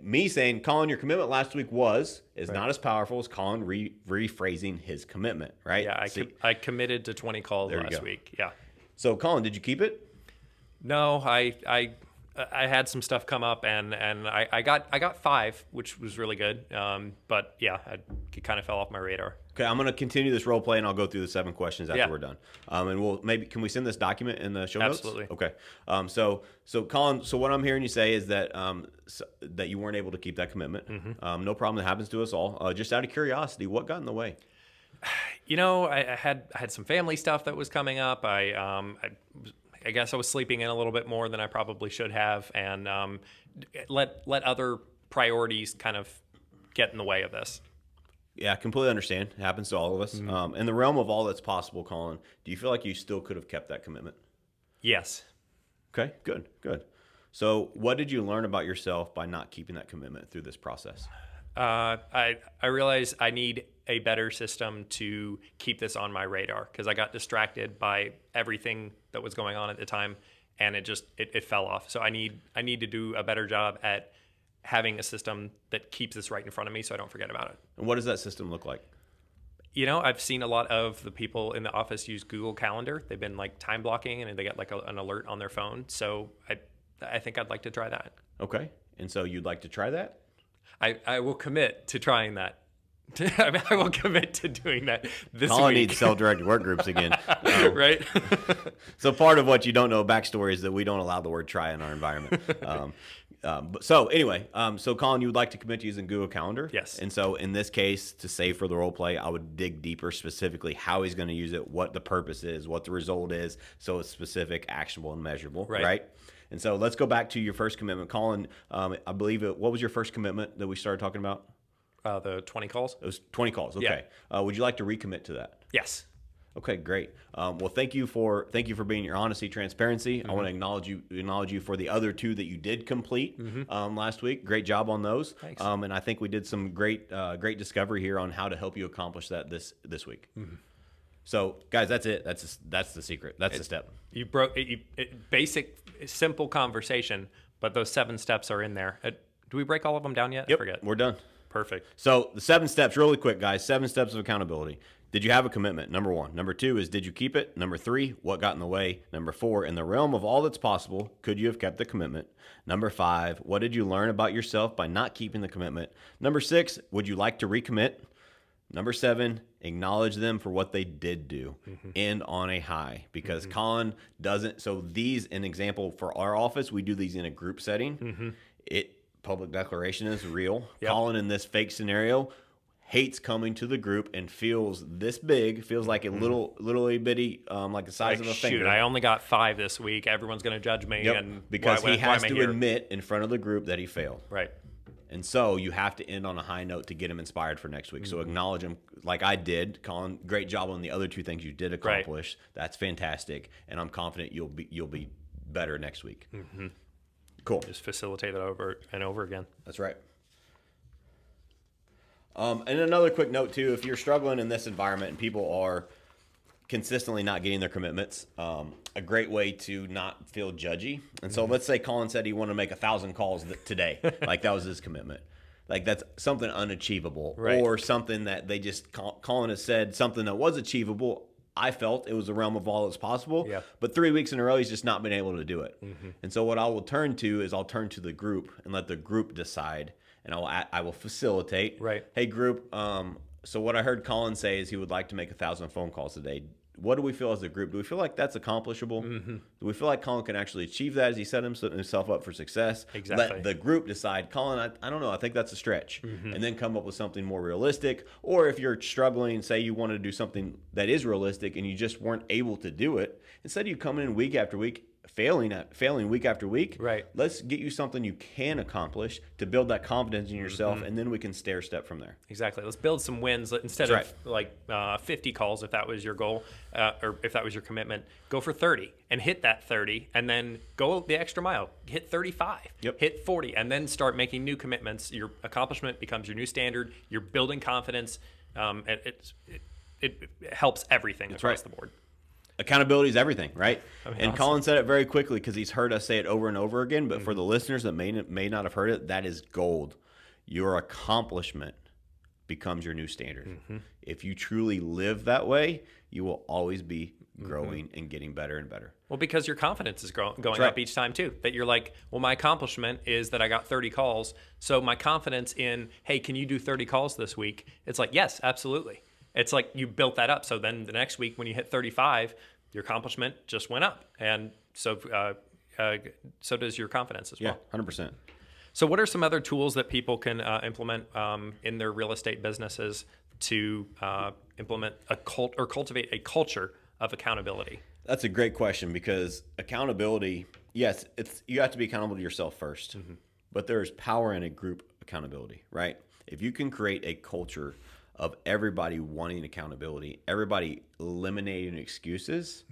me saying Colin, your commitment last week was is not as powerful as Colin re, rephrasing his commitment, right? Yeah, I, com- I committed to 20 calls you last week. Yeah. so Colin, did you keep it? No, I I I had some stuff come up and and I, I got I got five, which was really good. Um, but yeah, I, it kind of fell off my radar. Okay, I'm going to continue this role play and I'll go through the seven questions after Yeah. we're done. Um, and we'll maybe can we send this document in the show notes? Absolutely. Okay. Um, so so Colin, so what I'm hearing you say is that um, s that you weren't able to keep that commitment. Mm-hmm. Um, no problem. That happens to us all. Uh, just out of curiosity, what got in the way? You know, I, I had I had some family stuff that was coming up. I um I, I guess I was sleeping in a little bit more than I probably should have, and um, let let other priorities kind of get in the way of this. Yeah, I completely understand. It happens to all of us. Mm-hmm. Um, in the realm of all that's possible, Colin, do you feel like you still could have kept that commitment? Yes. Okay, good, good. So, what did you learn about yourself by not keeping that commitment through this process? Uh, I I realize I need a better system to keep this on my radar because I got distracted by everything that was going on at the time, and it just it, it fell off. So I need I need to do a better job at having a system that keeps this right in front of me so I don't forget about it. And what does that system look like? You know, I've seen a lot of the people in the office use Google Calendar. They've been like time blocking and they get like a, an alert on their phone. So I I think I'd like to try that. Okay, and so you'd like to try that? I, I will commit to trying that. I, mean, I will commit to doing that this Colin week. needs self-directed work groups again. Um, right? so part of what you don't know backstory is that we don't allow the word try in our environment. Um, um, but so anyway, um, so Colin, you would like to commit to using Google Calendar, Yes. And so in this case, to save for the role play, I would dig deeper, specifically how he's going to use it, what the purpose is, what the result is, so it's specific, actionable, and measurable, Right. right? And so let's go back to your first commitment, Colin. Um, I believe it. What was your first commitment that we started talking about? Uh, the 20 calls? It was twenty calls. Okay. Uh, would you like to recommit to that? Yes. Okay, great. Um, well, thank you for thank you for being your honesty, transparency. I want to acknowledge you acknowledge you for the other two that you did complete um, last week. Great job on those. Thanks. Um, and I think we did some great uh, great discovery here on how to help you accomplish that this this week. So, guys, that's it. That's that's the secret. That's the step. You broke it, you, it, basic, simple conversation, but those seven steps are in there. Uh, do we break all of them down yet? I Yep, forget. we're done. Perfect. So the seven steps, really quick, guys. Seven steps of accountability. Did you have a commitment? Number one. Number two is did you keep it? Number three, what got in the way? Number four, in the realm of all that's possible, could you have kept the commitment? Number five, what did you learn about yourself by not keeping the commitment? Number six, would you like to recommit? Number seven, acknowledge them for what they did do. Mm-hmm. End on a high because mm-hmm. Colin doesn't. So these, an example for our office, we do these in a group setting. Mm-hmm. It public declaration is real. Yep. Colin in this fake scenario hates coming to the group and feels this big, feels like a little little bitty, um, like the size Like, of a shoot, finger. I only got five this week. Everyone's going to judge me. Yep, And because why, he why has to here? admit in front of the group that he failed. Right. And so you have to end on a high note to get him inspired for next week. Mm-hmm. So acknowledge him like I did. Colin, great job on the other two things you did accomplish. That's fantastic. And I'm confident you'll be you'll be better next week. Mm-hmm. Cool. Just facilitate it over and over again. That's right. Um, and another quick note too: if you're struggling in this environment and people are consistently not getting their commitments, um, a great way to not feel judgy. And so, let's say Colin said he wanted to make a thousand calls today, like that was his commitment. Like that's something unachievable, Right. or something that they just Colin has said something that was achievable. I felt it was the realm of all that's possible, Yeah. but three weeks in a row, he's just not been able to do it. And so, what I will turn to is I'll turn to the group and let the group decide, and I will a- I will facilitate. Right. Hey, group. Um, so what I heard Colin say is he would like to make a thousand phone calls a day. What do we feel as a group? Do we feel like that's accomplishable? Mm-hmm. Do we feel like Colin can actually achieve that as he set himself up for success? Exactly. Let the group decide. Colin, I, I don't know. I think that's a stretch, Mm-hmm. and then come up with something more realistic. Or if you're struggling, say you want to do something that is realistic and you just weren't able to do it, instead of you coming in week after week, failing at failing week after week, Right. Let's get you something you can accomplish to build that confidence in yourself, Mm-hmm. and then we can stair step from there. Exactly. Let's build some wins instead That's of like uh, 50 calls if that was your goal uh, or if that was your commitment. Go for 30 and hit that 30, and then go the extra mile. Hit 35. Yep. Hit 40, and then start making new commitments. Your accomplishment becomes your new standard. You're building confidence. Um, it, it, it helps everything across right. the board. Accountability is everything, right? mean, and awesome. Colin said it very quickly because he's heard us say it over and over again. But for Mm-hmm. the listeners that may may not have heard it, that is gold. Your accomplishment becomes your new standard. Mm-hmm. If you truly live that way, you will always be Mm-hmm. growing and getting better and better. Well, because your confidence is grow- going right. up each time too. That you're like, well, my accomplishment is that I got 30 calls. So my confidence in, hey, can you do 30 calls this week? It's like, yes, absolutely. It's like you built that up. So then the next week when you hit 35, your accomplishment just went up, and so uh, uh, so does your confidence as Yeah, well. hundred percent. So, what are some other tools that people can uh, implement um, in their real estate businesses to uh, implement a cult or cultivate a culture of accountability? That's a great question because accountability, yes, it's you have to be accountable to yourself 1st but there is power in a group accountability, right? If you can create a culture of everybody wanting accountability, everybody eliminating excuses,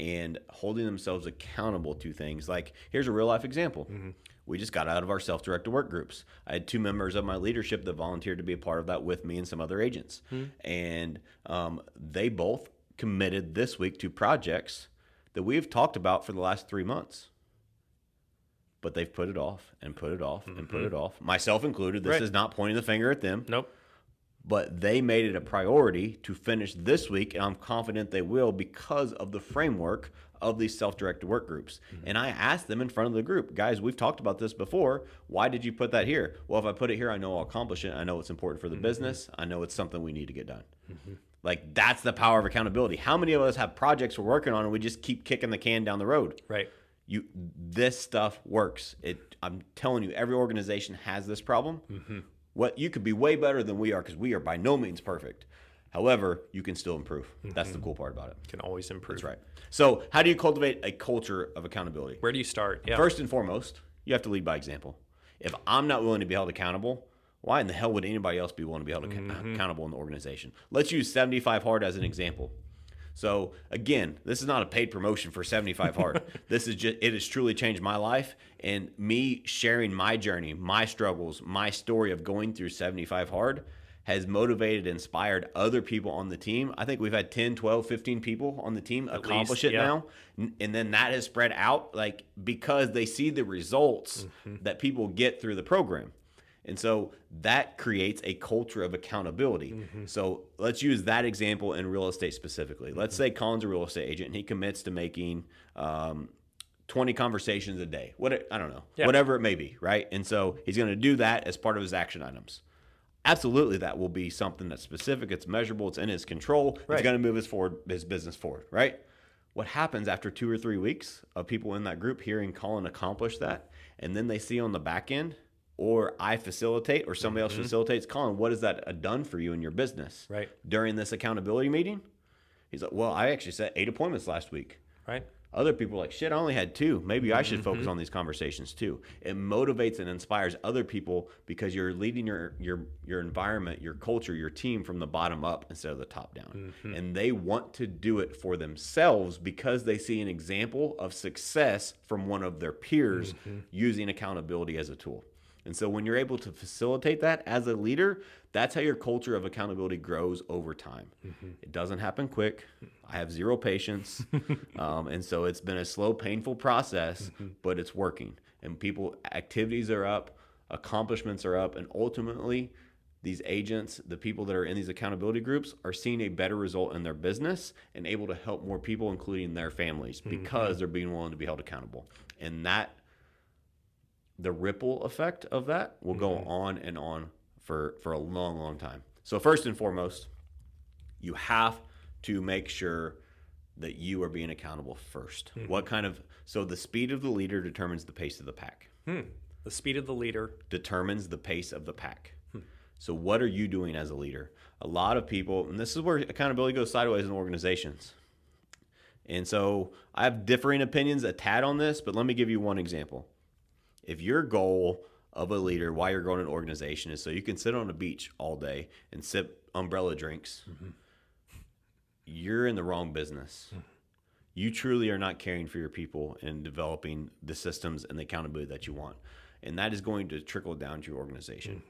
and holding themselves accountable to things. Like here's a real life example. Mm-hmm. We just got out of our self directed work groups. I had two members of my leadership that volunteered to be a part of that with me and some other agents. Hmm. And um, they both committed this week to projects that we've talked about for the last three months. But they've put it off and put it off and put mm-hmm. it off, myself included. This Right. is not pointing the finger at them Nope. But they made it a priority to finish this week, and I'm confident they will because of the framework of these self-directed work groups. Mm-hmm. And I asked them in front of the group, guys, we've talked about this before. Why did you put that here? Well, if I put it here, I know I'll accomplish it. I know it's important for the mm-hmm. business. I know it's something we need to get done. Mm-hmm. Like that's the power of accountability. How many of us have projects we're working on and we just keep kicking the can down the road? Right. You this stuff works. It I'm telling you, every organization has this problem. What you could be way better than we are because we are by no means perfect. However, you can still improve. That's the mm-hmm. cool part about it. Can always improve. That's right. So, how do you cultivate a culture of accountability? Where do you start? Yeah. First and foremost, you have to lead by example. If I'm not willing to be held accountable, why in the hell would anybody else be willing to be held acc- mm-hmm. accountable in the organization? Let's use 75 Hard as an example. So again, this is not a paid promotion for 75 Hard. this is just it has truly changed my life and me sharing my journey, my struggles, my story of going through 75 Hard has motivated inspired other people on the team. I think we've had 10, 12, 15 people on the team accomplish least, it yeah. now. And then that has spread out like because they see the results Mm-hmm. that people get through the program. And so that creates a culture of accountability. Mm-hmm. So let's use that example in real estate specifically. Let's Mm-hmm. say Colin's a real estate agent and he commits to making um, 20 conversations a day. What it- I don't know, Yeah. whatever it may be, right? And so he's going to do that as part of his action items. Absolutely, that will be something that's specific, it's measurable, it's in his control. It's going to move his forward, his business forward, right? What happens after two or three weeks of people in that group hearing Colin accomplish that, and then they see on the back end, or I facilitate, or somebody else mm-hmm. facilitates, Colin, what has that uh, done for you in your business? Right. During this accountability meeting, he's like, well, I actually set eight appointments last week. Right. Other people are like, shit, I only had two. Maybe I should mm-hmm. focus on these conversations too. It motivates and inspires other people because you're leading your your your environment, your culture, your team from the bottom up instead of the top down. Mm-hmm. And they want to do it for themselves because they see an example of success from one of their peers using accountability as a tool. And so when you're able to facilitate that as a leader, that's how your culture of accountability grows over time. Mm-hmm. It doesn't happen quick. I have zero patience. um, and so it's been a slow, painful process, mm-hmm. but it's working. And people, activities are up, accomplishments are up, and ultimately, these agents, the people that are in these accountability groups, are seeing a better result in their business and able to help more people, including their families, mm-hmm. because they're being willing to be held accountable. And that the ripple effect of that will go mm-hmm. on and on for for a long long time so first and foremost you have to make sure that you are being accountable 1st hmm. what kind of so the speed of the leader determines the pace of the pack hmm. The speed of the leader. determines the pace of the pack. Hmm. So, what are you doing as a leader? A lot of people, and this is where accountability goes sideways in organizations. And so, I have differing opinions a tad on this, but let me give you one example. If your goal of a leader while you're growing an organization is so you can sit on a beach all day and sip umbrella drinks, you're in the wrong business. You truly are not caring for your people and developing the systems and the accountability that you want. And that is going to trickle down to your organization.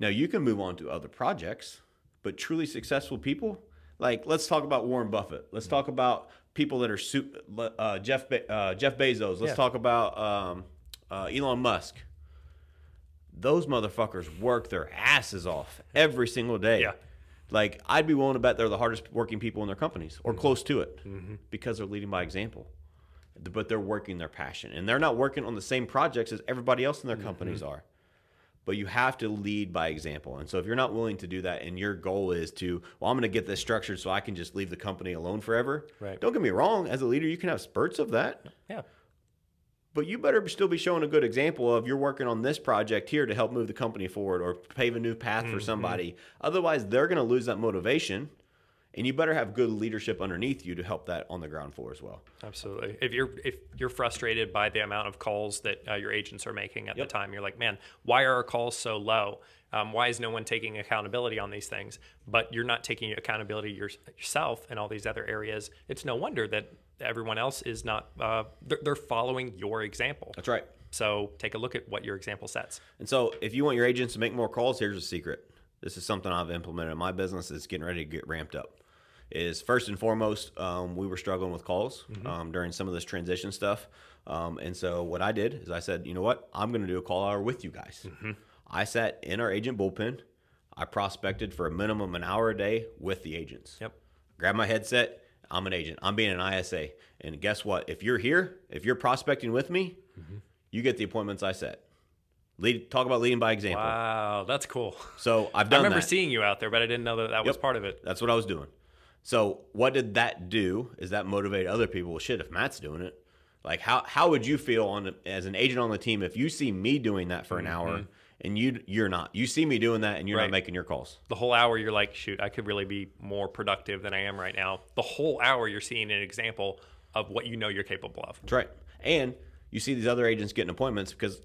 Now, you can move on to other projects, but truly successful people, like let's talk about Warren Buffett. Let's talk about people that are uh, Jeff Be- uh, Jeff Bezos. Let's Yeah. talk about um, uh, Elon Musk. Those motherfuckers work their asses off every single day. Yeah. Like I'd be willing to bet they're the hardest working people in their companies or mm-hmm. close to it mm-hmm. because they're leading by example. But they're working their passion and they're not working on the same projects as everybody else in their mm-hmm. companies are. But you have to lead by example. And so if you're not willing to do that and your goal is to, well, I'm going to get this structured so I can just leave the company alone forever. Right. Don't get me wrong, as a leader, you can have spurts of that. Yeah. But you better still be showing a good example of you're working on this project here to help move the company forward or pave a new path for somebody. Otherwise, they're going to lose that motivation. And you better have good leadership underneath you to help that on the ground floor as well. Absolutely. If you're if you're frustrated by the amount of calls that uh, your agents are making at Yep. the time, you're like, man, why are our calls so low? Um, why is no one taking accountability on these things? But you're not taking accountability your, yourself in all these other areas. It's no wonder that everyone else is not. Uh, they're, they're following your example. That's right. So take a look at what your example sets. And so, if you want your agents to make more calls, here's a secret. This is something I've implemented in my business. It's getting ready to get ramped up. Is first and foremost, um, we were struggling with calls um, during some of this transition stuff, um, and so what I did is I said, you know what, I'm going to do a call hour with you guys. I sat in our agent bullpen. I prospected for a minimum an hour a day with the agents. Yep. Grabbed my headset. I'm an agent. I'm being an ISA. And guess what? If you're here, if you're prospecting with me, you get the appointments I set. Lead, talk about leading by example. Wow, that's cool. So I've done. I remember that. seeing you out there, but I didn't know that that was part of it. That's what I was doing. So what did that do? Is that motivate other people? Well, shit, if Matt's doing it, like how how would you feel on as an agent on the team if you see me doing that for an hour mm-hmm. And you you're not? You see me doing that and you're Right. not making your calls. The whole hour, you're like, shoot, I could really be more productive than I am right now. The whole hour, you're seeing an example of what you know you're capable of. That's right. And you see these other agents getting appointments because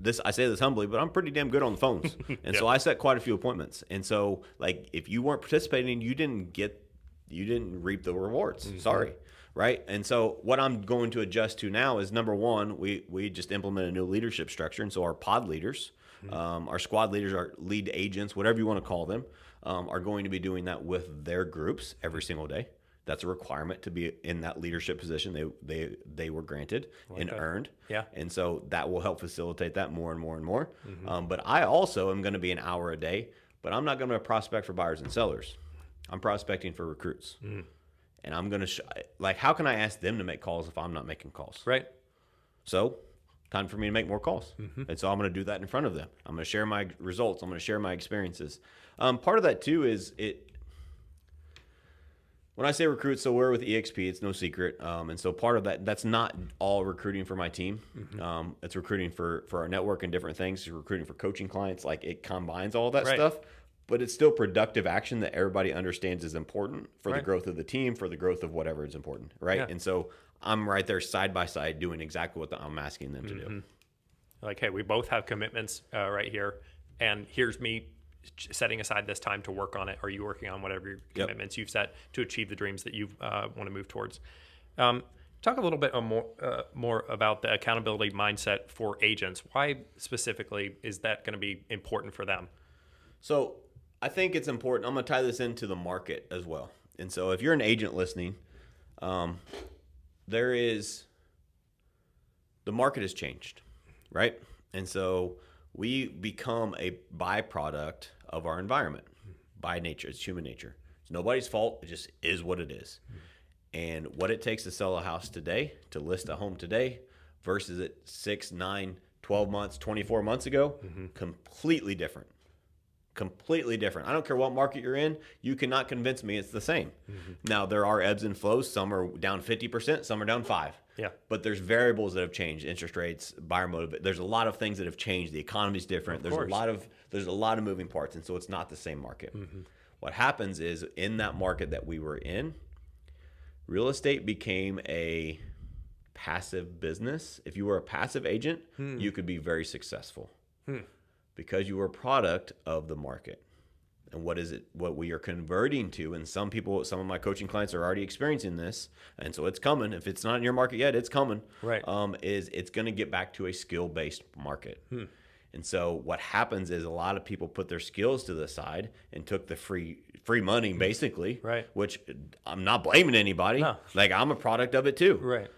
this I say this humbly, but I'm pretty damn good on the phones. And so I set quite a few appointments. And so like if you weren't participating, you didn't get you didn't reap the rewards. Mm-hmm. Sorry. Right. And so what I'm going to adjust to now is number one, we we just implemented a new leadership structure. And so our pod leaders, um, our squad leaders, our lead agents, whatever you want to call them, um, are going to be doing that with their groups every single day. That's a requirement to be in that leadership position. They they they were granted and that. earned. Yeah. And so that will help facilitate that more and more and more. Um, but I also am going to be an hour a day, but I'm not going to prospect for buyers and sellers. I'm prospecting for recruits. And I'm going to, sh- like, how can I ask them to make calls if I'm not making calls? Right? So, time for me to make more calls. And so I'm going to do that in front of them. I'm going to share my results. I'm going to share my experiences. Um, part of that too is it. When I say recruit, so we're with EXP. It's no secret, um, and so part of that that's not all recruiting for my team. Um, it's recruiting for for our network and different things. It's recruiting for coaching clients. Like it combines all that Right. stuff, but it's still productive action that everybody understands is important for the growth of the team, for the growth of whatever is important, right? Yeah. And so I'm right there side by side doing exactly what the, I'm asking them to do. Like, hey, we both have commitments uh, right here, and here's me setting aside this time to work on it. Are you working on whatever your commitments you've set to achieve the dreams that you uh, want to move towards? Um, talk a little bit more uh, more about the accountability mindset for agents. Why specifically is that going to be important for them? So I think it's important. I'm going to tie this into the market as well. And so if you're an agent listening, um, there is the market has changed, right? And so we become a byproduct of our environment by nature. It's human nature. It's nobody's fault. It just is what it is. And what it takes to sell a house today, to list a home today, versus it six, nine, 12 months, 24 months ago, mm-hmm. completely different completely different. I don't care what market you're in, you cannot convince me it's the same. Mm-hmm. Now there are ebbs and flows. Some are down 50%, some are down 5. Yeah. But there's variables that have changed, interest rates, buyer motive. There's a lot of things that have changed. The economy's different. there's course. a lot of there's a lot of moving parts and so it's not the same market. Mm-hmm. What happens is in that market that we were in, real estate became a passive business. If you were a passive agent, hmm. you could be very successful hmm. Because you were a product of the market. And what is it? What we are converting to, and some people, some of my coaching clients are already experiencing this, and so it's coming. If it's not in your market yet, it's coming. Right. Um, is it's going to get back to a skill-based market. And so what happens is a lot of people put their skills to the side and took the free free money basically. Right. Which I'm not blaming anybody. No. Like I'm a product of it too. Right.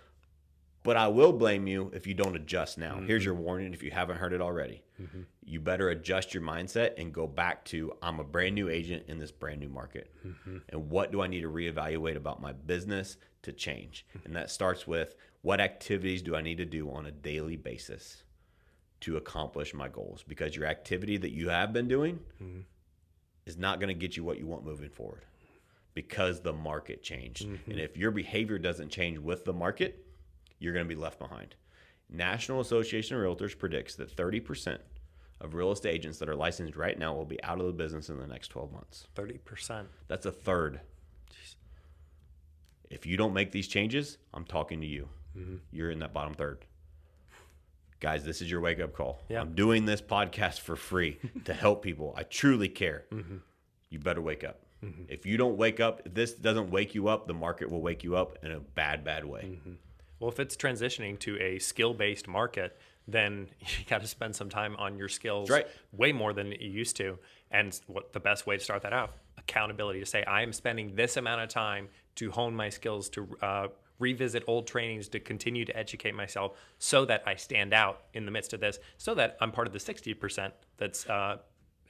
But I will blame you if you don't adjust now. Mm-hmm. Here's your warning if you haven't heard it already. You better adjust your mindset and go back to I'm a brand new agent in this brand new market. Mm-hmm. And what do I need to reevaluate about my business to change? And that starts with what activities do I need to do on a daily basis to accomplish my goals? Because your activity that you have been doing Mm-hmm. is not going to get you what you want moving forward because the market changed. Mm-hmm. And if your behavior doesn't change with the market, you're going to be left behind. National Association of Realtors predicts that 30% of real estate agents that are licensed right now will be out of the business in the next 12 months. Thirty percent. That's a third. If you don't make these changes, I'm talking to you. Mm-hmm. You're in that bottom third. Guys, this is your wake up call. Yeah. I'm doing this podcast for free to help people. I truly care. Mm-hmm. You better wake up. If you don't wake up, if this doesn't wake you up, the market will wake you up in a bad, bad way. Mm-hmm. Well, if it's transitioning to a skill based market, then you got to spend some time on your skills right. way more than you used to. And what the best way to start that out? Accountability to say, I am spending this amount of time to hone my skills, to uh, revisit old trainings, to continue to educate myself so that I stand out in the midst of this, so that I'm part of the 60% that's uh,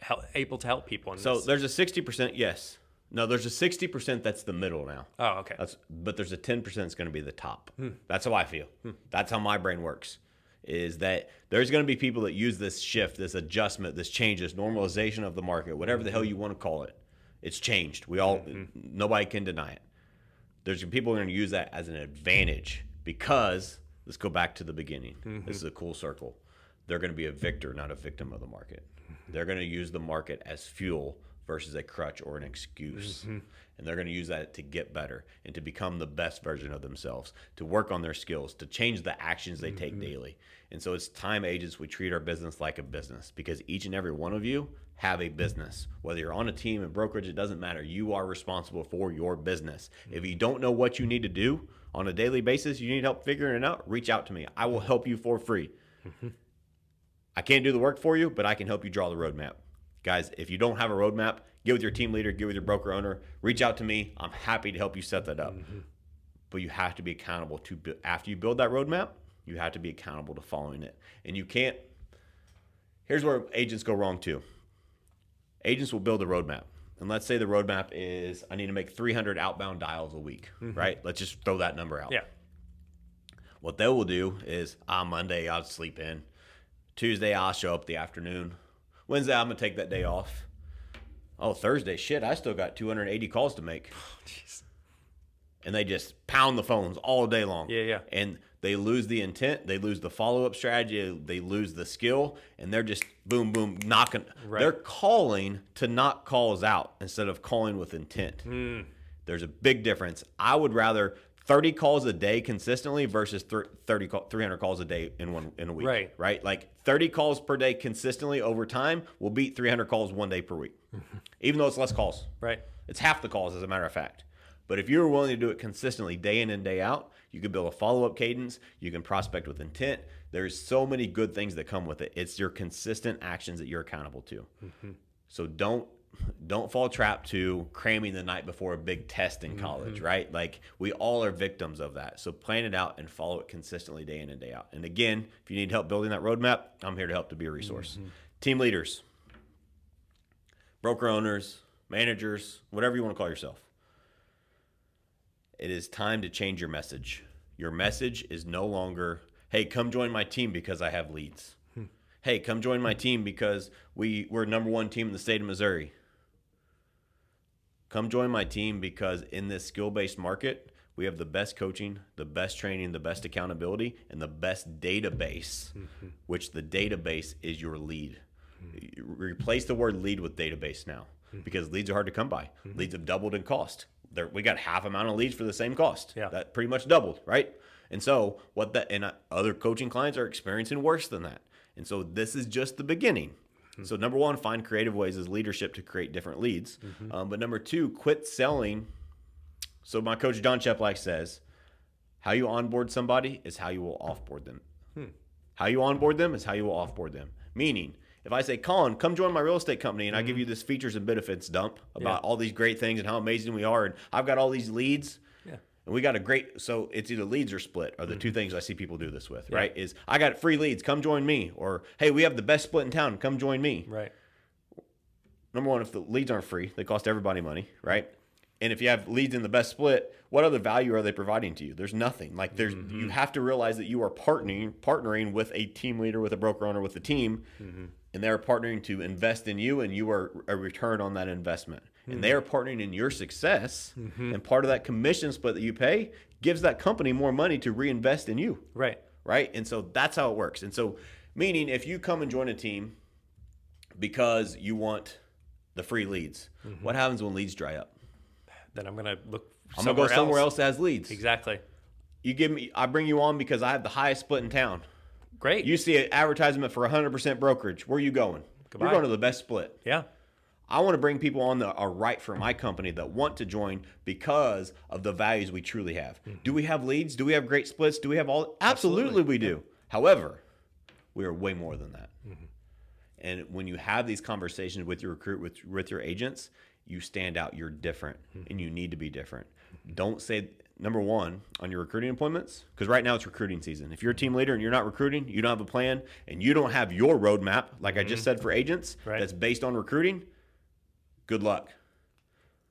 hel- able to help people. In So this. there's a 60% yes. No, there's a sixty percent that's the middle now. Oh, okay. That's but there's a ten percent that's going to be the top. Hmm. That's how I feel. That's how my brain works. Is that there's going to be people that use this shift, this adjustment, this change, this normalization of the market, whatever the hell you want to call it. It's changed. We all Mm-hmm. nobody can deny it. There's people going to use that as an advantage because let's go back to the beginning. Mm-hmm. This is a cool circle. They're going to be a victor, not a victim of the market. They're going to use the market as fuel versus a crutch or an excuse. Mm-hmm. And they're going to use that to get better and to become the best version of themselves, to work on their skills, to change the actions they take mm-hmm. daily. And so it's time agents we treat our business like a business because each and every one of you have a business. Whether you're on a team in brokerage, it doesn't matter. You are responsible for your business. Mm-hmm. If you don't know what you need to do on a daily basis, you need help figuring it out, reach out to me. I will help you for free. Mm-hmm. I can't do the work for you, but I can help you draw the roadmap. Guys, if you don't have a roadmap, get with your team leader, get with your broker owner, reach out to me. I'm happy to help you set that up. Mm-hmm. But you have to be accountable to after you build that roadmap, you have to be accountable to following it. And you can't Here's where agents go wrong too. Agents will build a roadmap. And let's say the roadmap is I need to make 300 outbound dials a week, mm-hmm. right? Let's just throw that number out. yeah. What they will do is on Monday I'll sleep in. Tuesday I'll show up the afternoon. Wednesday I'm gonna take that day off. Oh, Thursday, shit, I still got 280 calls to make. Jeez. And they just pound the phones all day long. Yeah, yeah. And they lose the intent, they lose the follow up strategy, they lose the skill, and they're just boom, boom, knocking. Right. They're calling to knock calls out instead of calling with intent. Hmm. There's a big difference. I would rather 30 calls a day consistently versus thir- 30 300 calls a day in one in a week. Right. Right? Like 30 calls per day consistently over time will beat 300 calls one day per week. Even though it's less calls. Right. It's half the calls, as a matter of fact. But if you're willing to do it consistently, day in and day out, you can build a follow up cadence. You can prospect with intent. There's so many good things that come with it. It's your consistent actions that you're accountable to. Mm-hmm. So don't don't fall trap to cramming the night before a big test in mm-hmm. college, right? Like we all are victims of that. So plan it out and follow it consistently day in and day out. And again, if you need help building that roadmap, I'm here to help to be a resource. Mm-hmm. Team leaders, broker owners, managers, whatever you want to call yourself. It is time to change your message. Your message is no longer, hey, come join my team because I have leads. Hmm. Hey, come join my team because we, we're number one team in the state of Missouri. Come join my team because in this skill based market, we have the best coaching, the best training, the best accountability, and the best database, mm-hmm. which the database is your lead. You Replace the word lead with database now mm-hmm. because leads are hard to come by. Mm-hmm. Leads have doubled in cost. There, we got half amount of leads for the same cost. Yeah. That pretty much doubled, right? And so what that and uh, other coaching clients are experiencing worse than that. And so this is just the beginning. Mm-hmm. So number one, find creative ways as leadership to create different leads. Mm-hmm. Um, but number two, quit selling. So my coach Jon Cheplak says, how you onboard somebody is how you will offboard them. Hmm. How you onboard them is how you will offboard them. Meaning, if I say, Colin, come join my real estate company, and I give mm-hmm. you this features and benefits dump about Yeah. all these great things and how amazing we are, and I've got all these leads. And we got a great. So it's either leads or split are the Mm-hmm. two things I see people do this with, right? Is I got free leads, come join me, or hey, we have the best split in town, come join me. Right. Number one, if the leads aren't free, they cost everybody money, right? And if you have leads in the best split, what other value are they providing to you? There's nothing. Like there's you have to realize that you are partnering partnering with a team leader, with a broker owner, with a team, and they're partnering to invest in you, and you are a return on that investment. And hmm. they are partnering in your success, mm-hmm. and part of that commission split that you pay gives that company more money to reinvest in you Right. right? And so that's how it works. And so, meaning if you come and join a team because you want the free leads, mm-hmm. what happens when leads dry up? Then I'm gonna look. I'm gonna go somewhere else that has leads. Exactly. You give me, I bring you on because I have the highest split in town. Great. You see an advertisement for 100% brokerage. Where are you going? Goodbye. You're going to the best split. yeah. I want to bring people on that are uh, right for my company that want to join because of the values we truly have. Mm-hmm. Do we have leads? Do we have great splits? Do we have all? Absolutely, we do. However, we are way more than that. Mm-hmm. And when you have these conversations with your recruit, with with your agents, you stand out. You're different, mm-hmm. and you need to be different. Don't say number one on your recruiting appointments because right now it's recruiting season. If you're a team leader and you're not recruiting, you don't have a plan, and you don't have your roadmap, like I just said for agents, Right. that's based on recruiting. Good luck,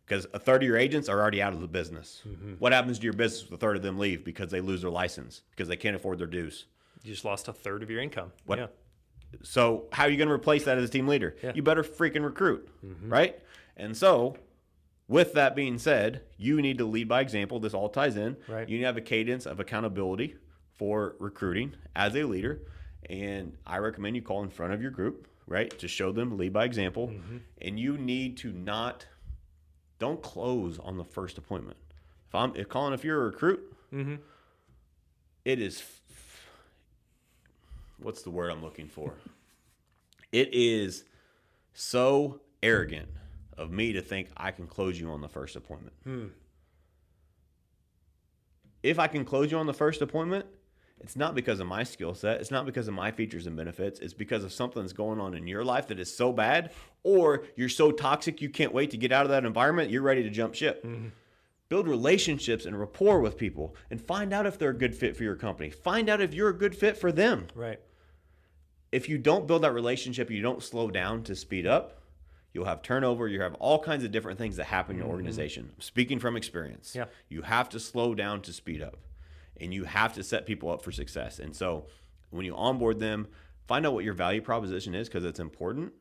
because a third of your agents are already out of the business. Mm-hmm. What happens to your business if a third of them leave because they lose their license because they can't afford their dues? You just lost a third of your income. What- Yeah. So how are you going to replace that as a team leader? Yeah. You better freaking recruit, mm-hmm. right? And so, with that being said, you need to lead by example. This all ties in. Right. You need to have a cadence of accountability for recruiting as a leader, and I recommend you call in front of your group, right, to show them lead by example. And you need to not don't close on the first appointment. If I'm if Colin, if you're a recruit, mm-hmm. it is what's the word I'm looking for? it is so arrogant of me to think I can close you on the first appointment. If I can close you on the first appointment, it's not because of my skill set. It's not because of my features and benefits. It's because of something that's going on in your life that is so bad, or you're so toxic you can't wait to get out of that environment. You're ready to jump ship. Mm-hmm. Build relationships and rapport with people and find out if they're a good fit for your company. Find out if you're a good fit for them Right. if you don't build that relationship, you don't slow down to speed up, you'll have turnover. You have all kinds of different things that happen in your mm-hmm. organization. Speaking from experience, Yeah. you have to slow down to speed up, and you have to set people up for success. And so, when you onboard them, find out what your value proposition is because it's important.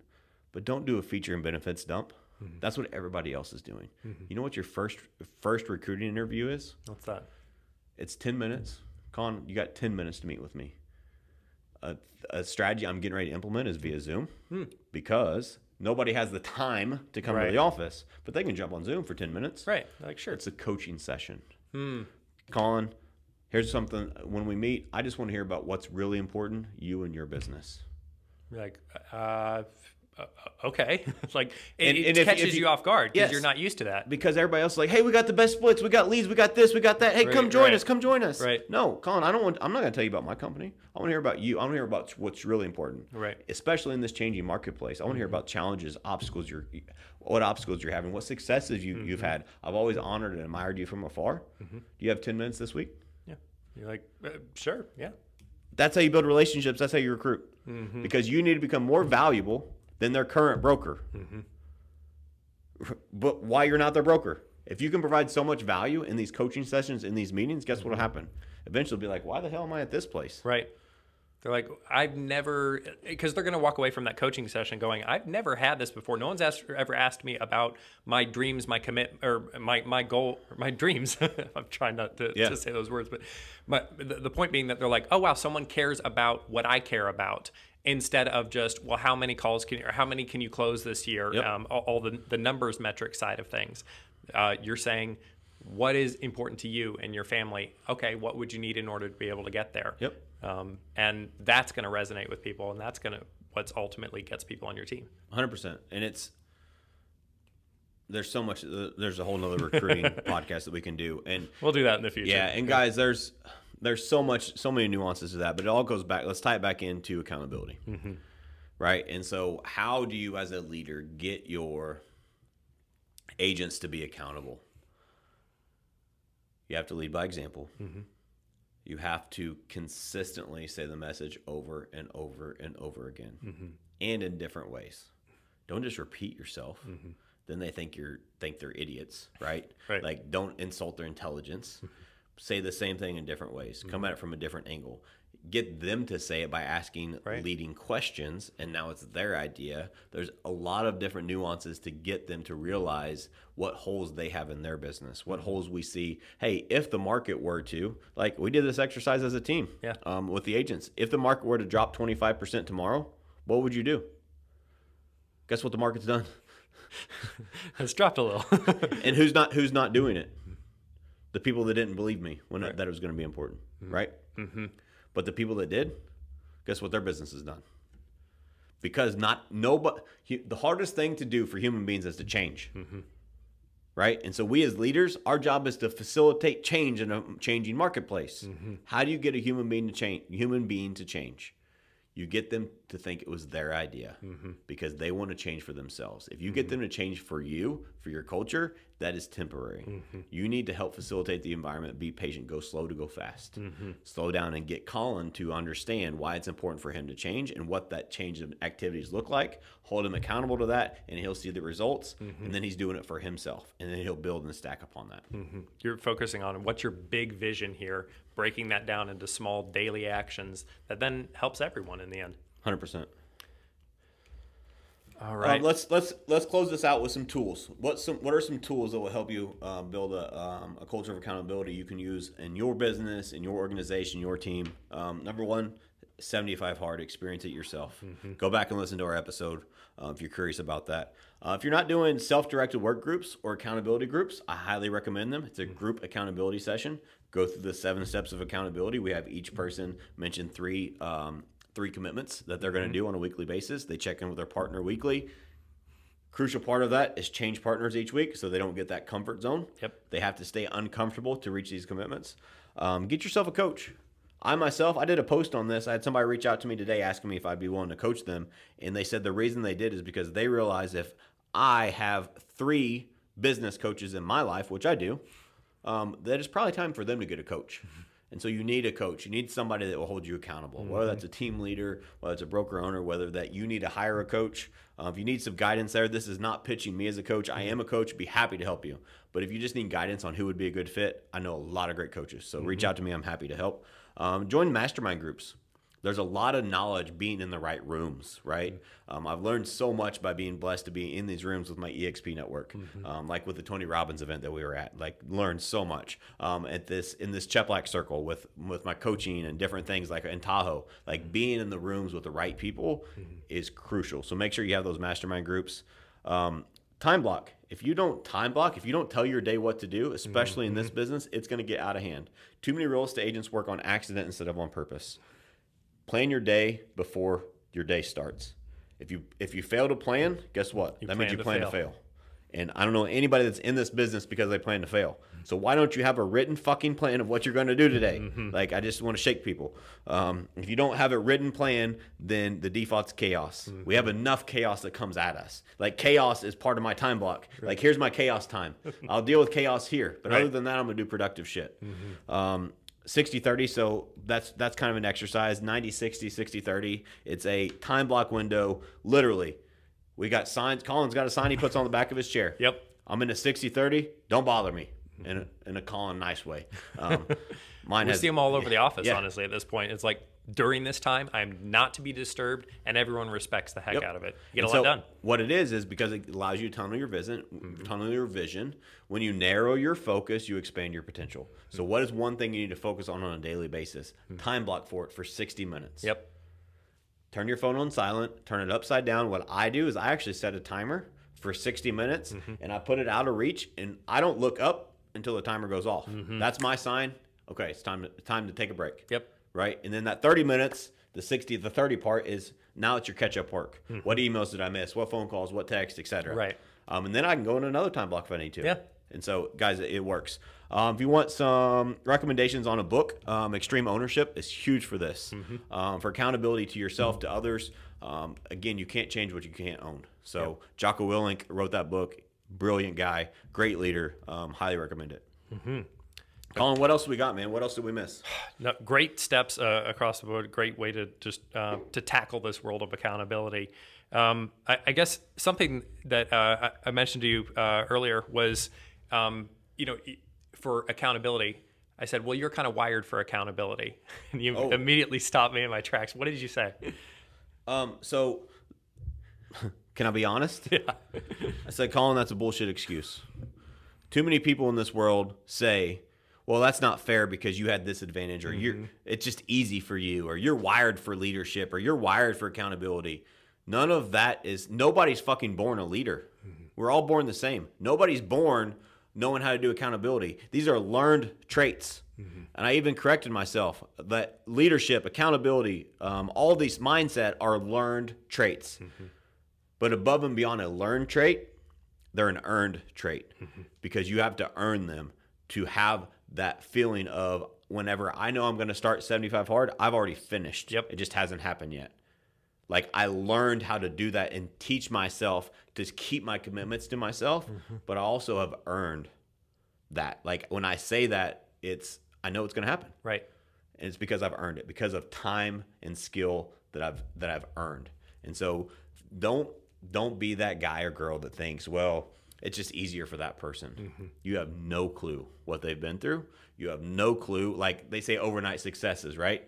But don't do a feature and benefits dump. Mm-hmm. That's what everybody else is doing. Mm-hmm. You know what your first first recruiting interview is? What's that? It's 10 minutes. Con, you got 10 minutes to meet with me. A, a strategy I'm getting ready to implement is via Zoom hmm. because nobody has the time to come Right. to the office, but they can jump on Zoom for 10 minutes. Right. Like sure. It's a coaching session. Hmm. Colin, here's something. When we meet, I just want to hear about what's really important, you and your business. You're like, uh, okay. It's like it, And- it if- catches if you, you- off guard because Yes. you're not used to that. Because everybody else is like, hey, we got the best splits, we got leads, we got this, we got that. Hey, come join right. us, come join us. Right. No, Colin, I don't want. I'm not going to tell you about my company. I want to hear about you. I want to hear about what's really important. Right. Especially in this changing marketplace, I want to hear mm-hmm. about challenges, obstacles you're, what obstacles you're having, what successes you you've mm-hmm. had. I've always honored and admired you from afar. Mm-hmm. Do you have ten minutes this week? You're like, uh, sure. Yeah. That's how you build relationships. That's how you recruit. Mm-hmm. Because you need to become more valuable than their current broker. Mm-hmm. But why you're not their broker? If you can provide so much value in these coaching sessions, in these meetings, guess what'll mm-hmm. happen? Eventually, be like, why the hell am I at this place? Right. They're like, I've never, because they're going to walk away from that coaching session going, I've never had this before. No one's asked, ever asked me about my dreams, my commit, or my, my goal, or my dreams. I'm trying not to, Yeah. to say those words, but my, the, the point being that they're like, oh, wow, someone cares about what I care about instead of just, well, how many calls can you, or how many can you close this year? Yep. Um, all, all the, the numbers metric side of things. Uh, you're saying, what is important to you and your family? Okay, what would you need in order to be able to get there? Yep. Um, and that's going to resonate with people, and that's going to what's ultimately gets people on your team. 100%. And it's, there's so much, uh, there's a whole nother recruiting podcast that we can do. And We'll do that in the future. Yeah, and guys, there's there's so much, so many nuances to that, but it all goes back. Let's tie it back into accountability, right? And so, how do you, as a leader, get your agents to be accountable? You have to lead by example. You have to consistently say the message over and over and over again, mm-hmm. and in different ways. Don't just repeat yourself. Mm-hmm. Then they think you're think they're idiots, right? Right. Like don't insult their intelligence. say the same thing in different ways. Come mm-hmm. at it from a different angle. Get them to say it by asking Right. leading questions, and now it's their idea. There's a lot of different nuances to get them to realize what holes they have in their business, what holes we see. Hey, if the market were to, like we did this exercise as a team, Yeah. um, with the agents. If the market were to drop 25% tomorrow, what would you do? Guess what the market's done? it's dropped a little. and who's not who's not doing it? The people that didn't believe me when that it was going to be important, right? Mm-hmm. But the people that did, guess what their business has done? Because not nobody. The hardest thing to do for human beings is to change, mm-hmm. right? And so we as leaders, our job is to facilitate change in a changing marketplace. Mm-hmm. How do you get a human being to change? Human being to change. You get them to think it was their idea mm-hmm. because they want to change for themselves. If you get them to change for you, for your culture, that is temporary. Mm-hmm. You need to help facilitate the environment, be patient, go slow to go fast. Mm-hmm. Slow down and get Colin to understand why it's important for him to change and what that change of activities look like. Hold him accountable to that, and he'll see the results. Mm-hmm. And then he's doing it for himself, and then he'll build and stack upon that. Mm-hmm. You're focusing on what's your big vision here, breaking that down into small daily actions that then helps everyone in the end. 100%. All um, right. Um, let's let's let's close this out with some tools. What some what are some tools that will help you uh, build a, um, a culture of accountability you can use in your business, in your organization, your team? Um, number one, 75 hard. Experience it yourself. Mm-hmm. Go back and listen to our episode uh, if you're curious about that. Uh, if you're not doing self-directed work groups or accountability groups, I highly recommend them. It's a mm-hmm. group accountability session. Go through the seven steps of accountability. We have each mm-hmm. person mention three Three commitments that they're going to do on a weekly basis. They check in with their partner weekly. Crucial part of that is change partners each week so they don't get that comfort zone. Yep. They have to stay uncomfortable to reach these commitments. Um, get yourself a coach. I myself, I did a post on this. I had somebody reach out to me today asking me if I'd be willing to coach them. And they said the reason they did is because they realize if I have three business coaches in my life, which I do, um, that it's probably time for them to get a coach. And so you need a coach. You need somebody that will hold you accountable, whether that's a team leader, whether it's a broker owner, whether that you need to hire a coach. Uh, if you need some guidance there, this is not pitching me as a coach. I am a coach. Be happy to help you. But if you just need guidance on who would be a good fit, I know a lot of great coaches. So reach out to me. I'm happy to help. Um, join mastermind groups there's a lot of knowledge being in the right rooms, right? Um, I've learned so much by being blessed to be in these rooms with my EXP network, um, like with the Tony Robbins event that we were at. Like, learned so much um, at this in this Cheplak circle with with my coaching and different things like in Tahoe. Like being in the rooms with the right people is crucial. So make sure you have those mastermind groups. Um, time block. If you don't time block, if you don't tell your day what to do, especially in this business, it's going to get out of hand. Too many real estate agents work on accident instead of on purpose plan your day before your day starts. If you if you fail to plan, guess what? that means you to plan fail. to fail. And I don't know anybody that's in this business because they plan to fail. So why don't you have a written fucking plan of what you're going to do today? Mm-hmm. Like I just want to shake people. Um, if you don't have a written plan, then the default's chaos. Mm-hmm. We have enough chaos that comes at us. Like chaos is part of my time block. Like here's my chaos time. I'll deal with chaos here, but other than that, I'm going to do productive shit. Um, 60 30 so that's that's kind of an exercise 90 60 60 30 it's a time block window literally we got signs colin's got a sign he puts on the back of his chair Yep. i'm in a 60 30 don't bother me in a, in a colin nice way um, mine We has see them all over the office, Yeah. honestly, at this point. It's like during this time, I'm not to be disturbed, and everyone respects the heck Yep. out of it. You get And a lot so done. What it is is because it allows you to tunnel your vision, tunnel your vision. When you narrow your focus, you expand your potential. So, what is one thing you need to focus on on a daily basis? Time block for it for 60 minutes. Yep. turn your phone on silent, turn it upside down. What I do is I actually set a timer for 60 minutes Mm-hmm. and I put it out of reach and I don't look up until the timer goes off. Mm-hmm. That's my sign. Okay, it's time to time to take a break. Yep. Right? And then that 30 minutes, the 60 the 30 part is now it's your catch up work. What emails did I miss? What phone calls, what text, etc. Mm-hmm. Right. Um, and then I can go in another time block if I need to. Yeah. And so, guys, it works. Um, if you want some recommendations on a book, um, Extreme Ownership is huge for this. Um, for accountability to yourself, to others. Um, again, you can't change what you can't own. So, Jocko Willink wrote that book. Brilliant guy, great leader. Um, highly recommend it. Colin, what else we got, man? What else did we miss? No, great steps uh, across the board. Great way to just uh, to tackle this world of accountability. Um, I, I guess something that uh, I, mentioned to you uh, earlier was, um, you know, for accountability. I said, "Well, you're kind of wired for accountability," and you Oh. immediately stopped me in my tracks. What did you say? Um, so, can I be honest? Yeah. I said, Colin, that's a bullshit excuse. Too many people in this world say, well, that's not fair because you had this advantage, or you're mm-hmm. it's just easy for you, or you're wired for leadership, or you're wired for accountability. None of that is nobody's fucking born a leader. Mm-hmm. We're all born the same. Nobody's born knowing how to do accountability. These are learned traits. Mm-hmm. And I even corrected myself that leadership, accountability, um, all these mindset are learned traits. But above and beyond a learned trait, they're an earned trait because you have to earn them to have that feeling of whenever I know I'm going to start 75 hard, I've already finished. Yep. It just hasn't happened yet. like I learned how to do that and teach myself to keep my commitments to myself, mm-hmm. but I also have earned that. Like when I say that, it's I know it's going to happen. Right. And it's because I've earned it because of time and skill that I've that I've earned. And so don't don't be that guy or girl that thinks, well, it's just easier for that person. Mm-hmm. You have no clue what they've been through. You have no clue. Like they say, overnight successes, right?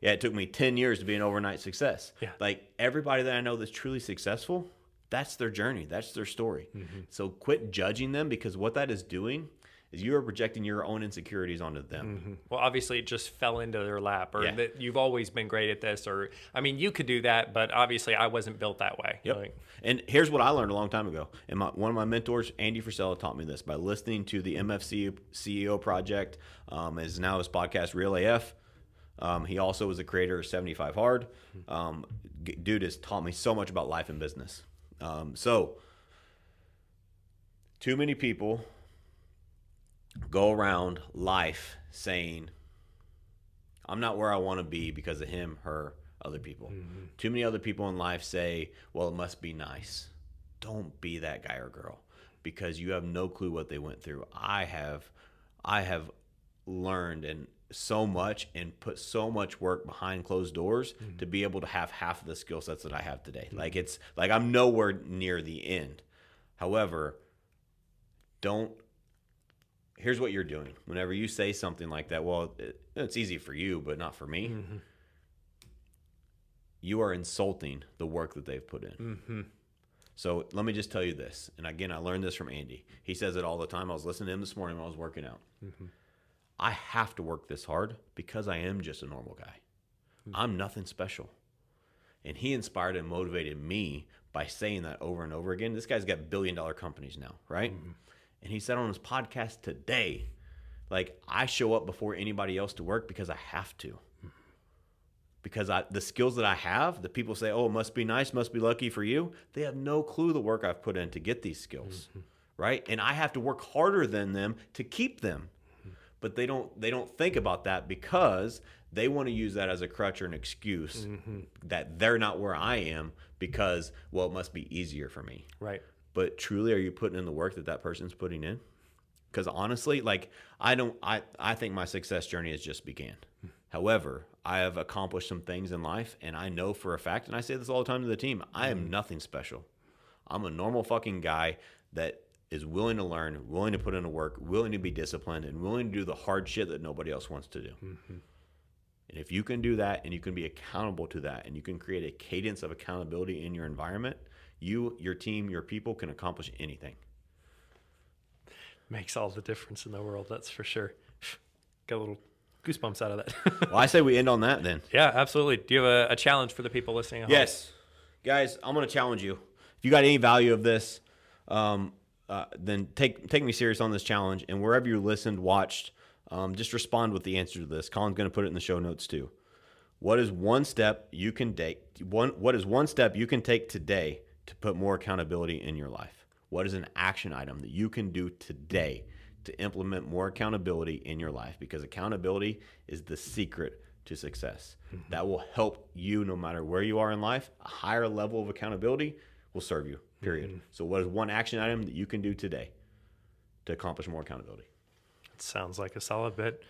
Yeah, it took me 10 years to be an overnight success. Mm-hmm. Yeah. Like everybody that I know that's truly successful, that's their journey, that's their story. Mm-hmm. So quit judging them because what that is doing is you are projecting your own insecurities onto them. Well, obviously, it just fell into their lap, or Yeah. that you've always been great at this, or I mean, you could do that, but obviously, I wasn't built that way. Yep. Like, and here's what I learned a long time ago. And my, one of my mentors, Andy Frisella, taught me this by listening to the MFC CEO project. Um, is now his podcast Real AF. Um, he also was the creator of 75 Hard. Um, dude has taught me so much about life and business. Um, so, too many people go around life saying, I'm not where I want to be because of him, her, other people. Mm-hmm. Too many other people in life say, well, it must be nice. Don't be that guy or girl because you have no clue what they went through. I have I have learned and so much and put so much work behind closed doors to mm-hmm. be able to have half of the skill sets that I have today. Mm-hmm. Like it's like I'm nowhere near the end. However, don't here's what you're doing. Whenever you say something like that well it, it's easy for you but not for me. Mm-hmm. You are insulting the work that they've put in. Mm-hmm. So let me just tell you this and again i learned this from andy. He says it all the time. I was listening to him this morning when i was working out. Mm-hmm. I have to work this hard because i am just a normal guy. I'm nothing special. And he inspired and motivated me by saying that over and over again. This guy's got billion dollar companies now, right? And he said on his podcast today, like I show up before anybody else to work because I have to. Because I, the skills that I have, the people say, "Oh, it must be nice, must be lucky for you." They have no clue the work I've put in to get these skills, mm-hmm. right? And I have to work harder than them to keep them mm-hmm. but they don't they don't think about that because they want to use that as a crutch or an excuse mm-hmm. that they're not where I am because well it must be easier for me. right. But truly are you putting in the work that that person's putting in? Cuz honestly like I don't I I think my success journey has just began. However, I have accomplished some things in life and I know for a fact and I say this all the time to the team, I am mm. nothing special. I'm a normal fucking guy that is willing to learn, willing to put in the work, willing to be disciplined, and willing to do the hard shit that nobody else wants to do. Mm-hmm. And if you can do that and you can be accountable to that and you can create a cadence of accountability in your environment, you, your team, your people can accomplish anything. Makes all the difference in the world, that's for sure. Got a little goosebumps out of that. Well, I say we end on that then. yeah, absolutely. Do you have a, a challenge for the people listening? At home? Yes. Guys, I'm going to challenge you. If you got any value of this, um, uh, then take take me serious on this challenge. And wherever you listened, watched, um, just respond with the answer to this. Colin's going to put it in the show notes too. What is one step you can take? One what is one step you can take today to put more accountability in your life? What is an action item that you can do today to implement more accountability in your life? Because accountability is the secret to success. Mm-hmm. That will help you no matter where you are in life. A higher level of accountability will serve you. Period. Mm-hmm. So, what is one action item that you can do today to accomplish more accountability? It sounds like a solid bit.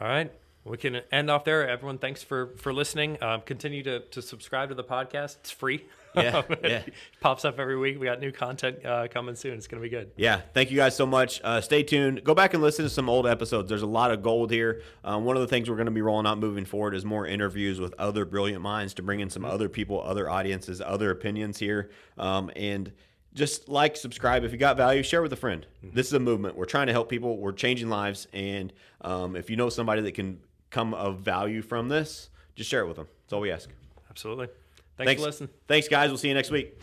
All right. We can end off there. Everyone, thanks for for listening. Um, continue to, to subscribe to the podcast. It's free. Yeah, yeah. pops up every week. We got new content uh, coming soon. It's going to be good. Yeah, thank you guys so much. Uh, stay tuned. Go back and listen to some old episodes. There's a lot of gold here. Um, one of the things we're going to be rolling out moving forward is more interviews with other brilliant minds to bring in some other people, other audiences, other opinions here. Um, and just like, subscribe. If you got value, share with a friend. This is a movement. We're trying to help people. We're changing lives. And um, if you know somebody that can come of value from this, just share it with them. That's all we ask. Absolutely. Thanks, Thanks, for listening. Thanks, guys. We'll see you next week.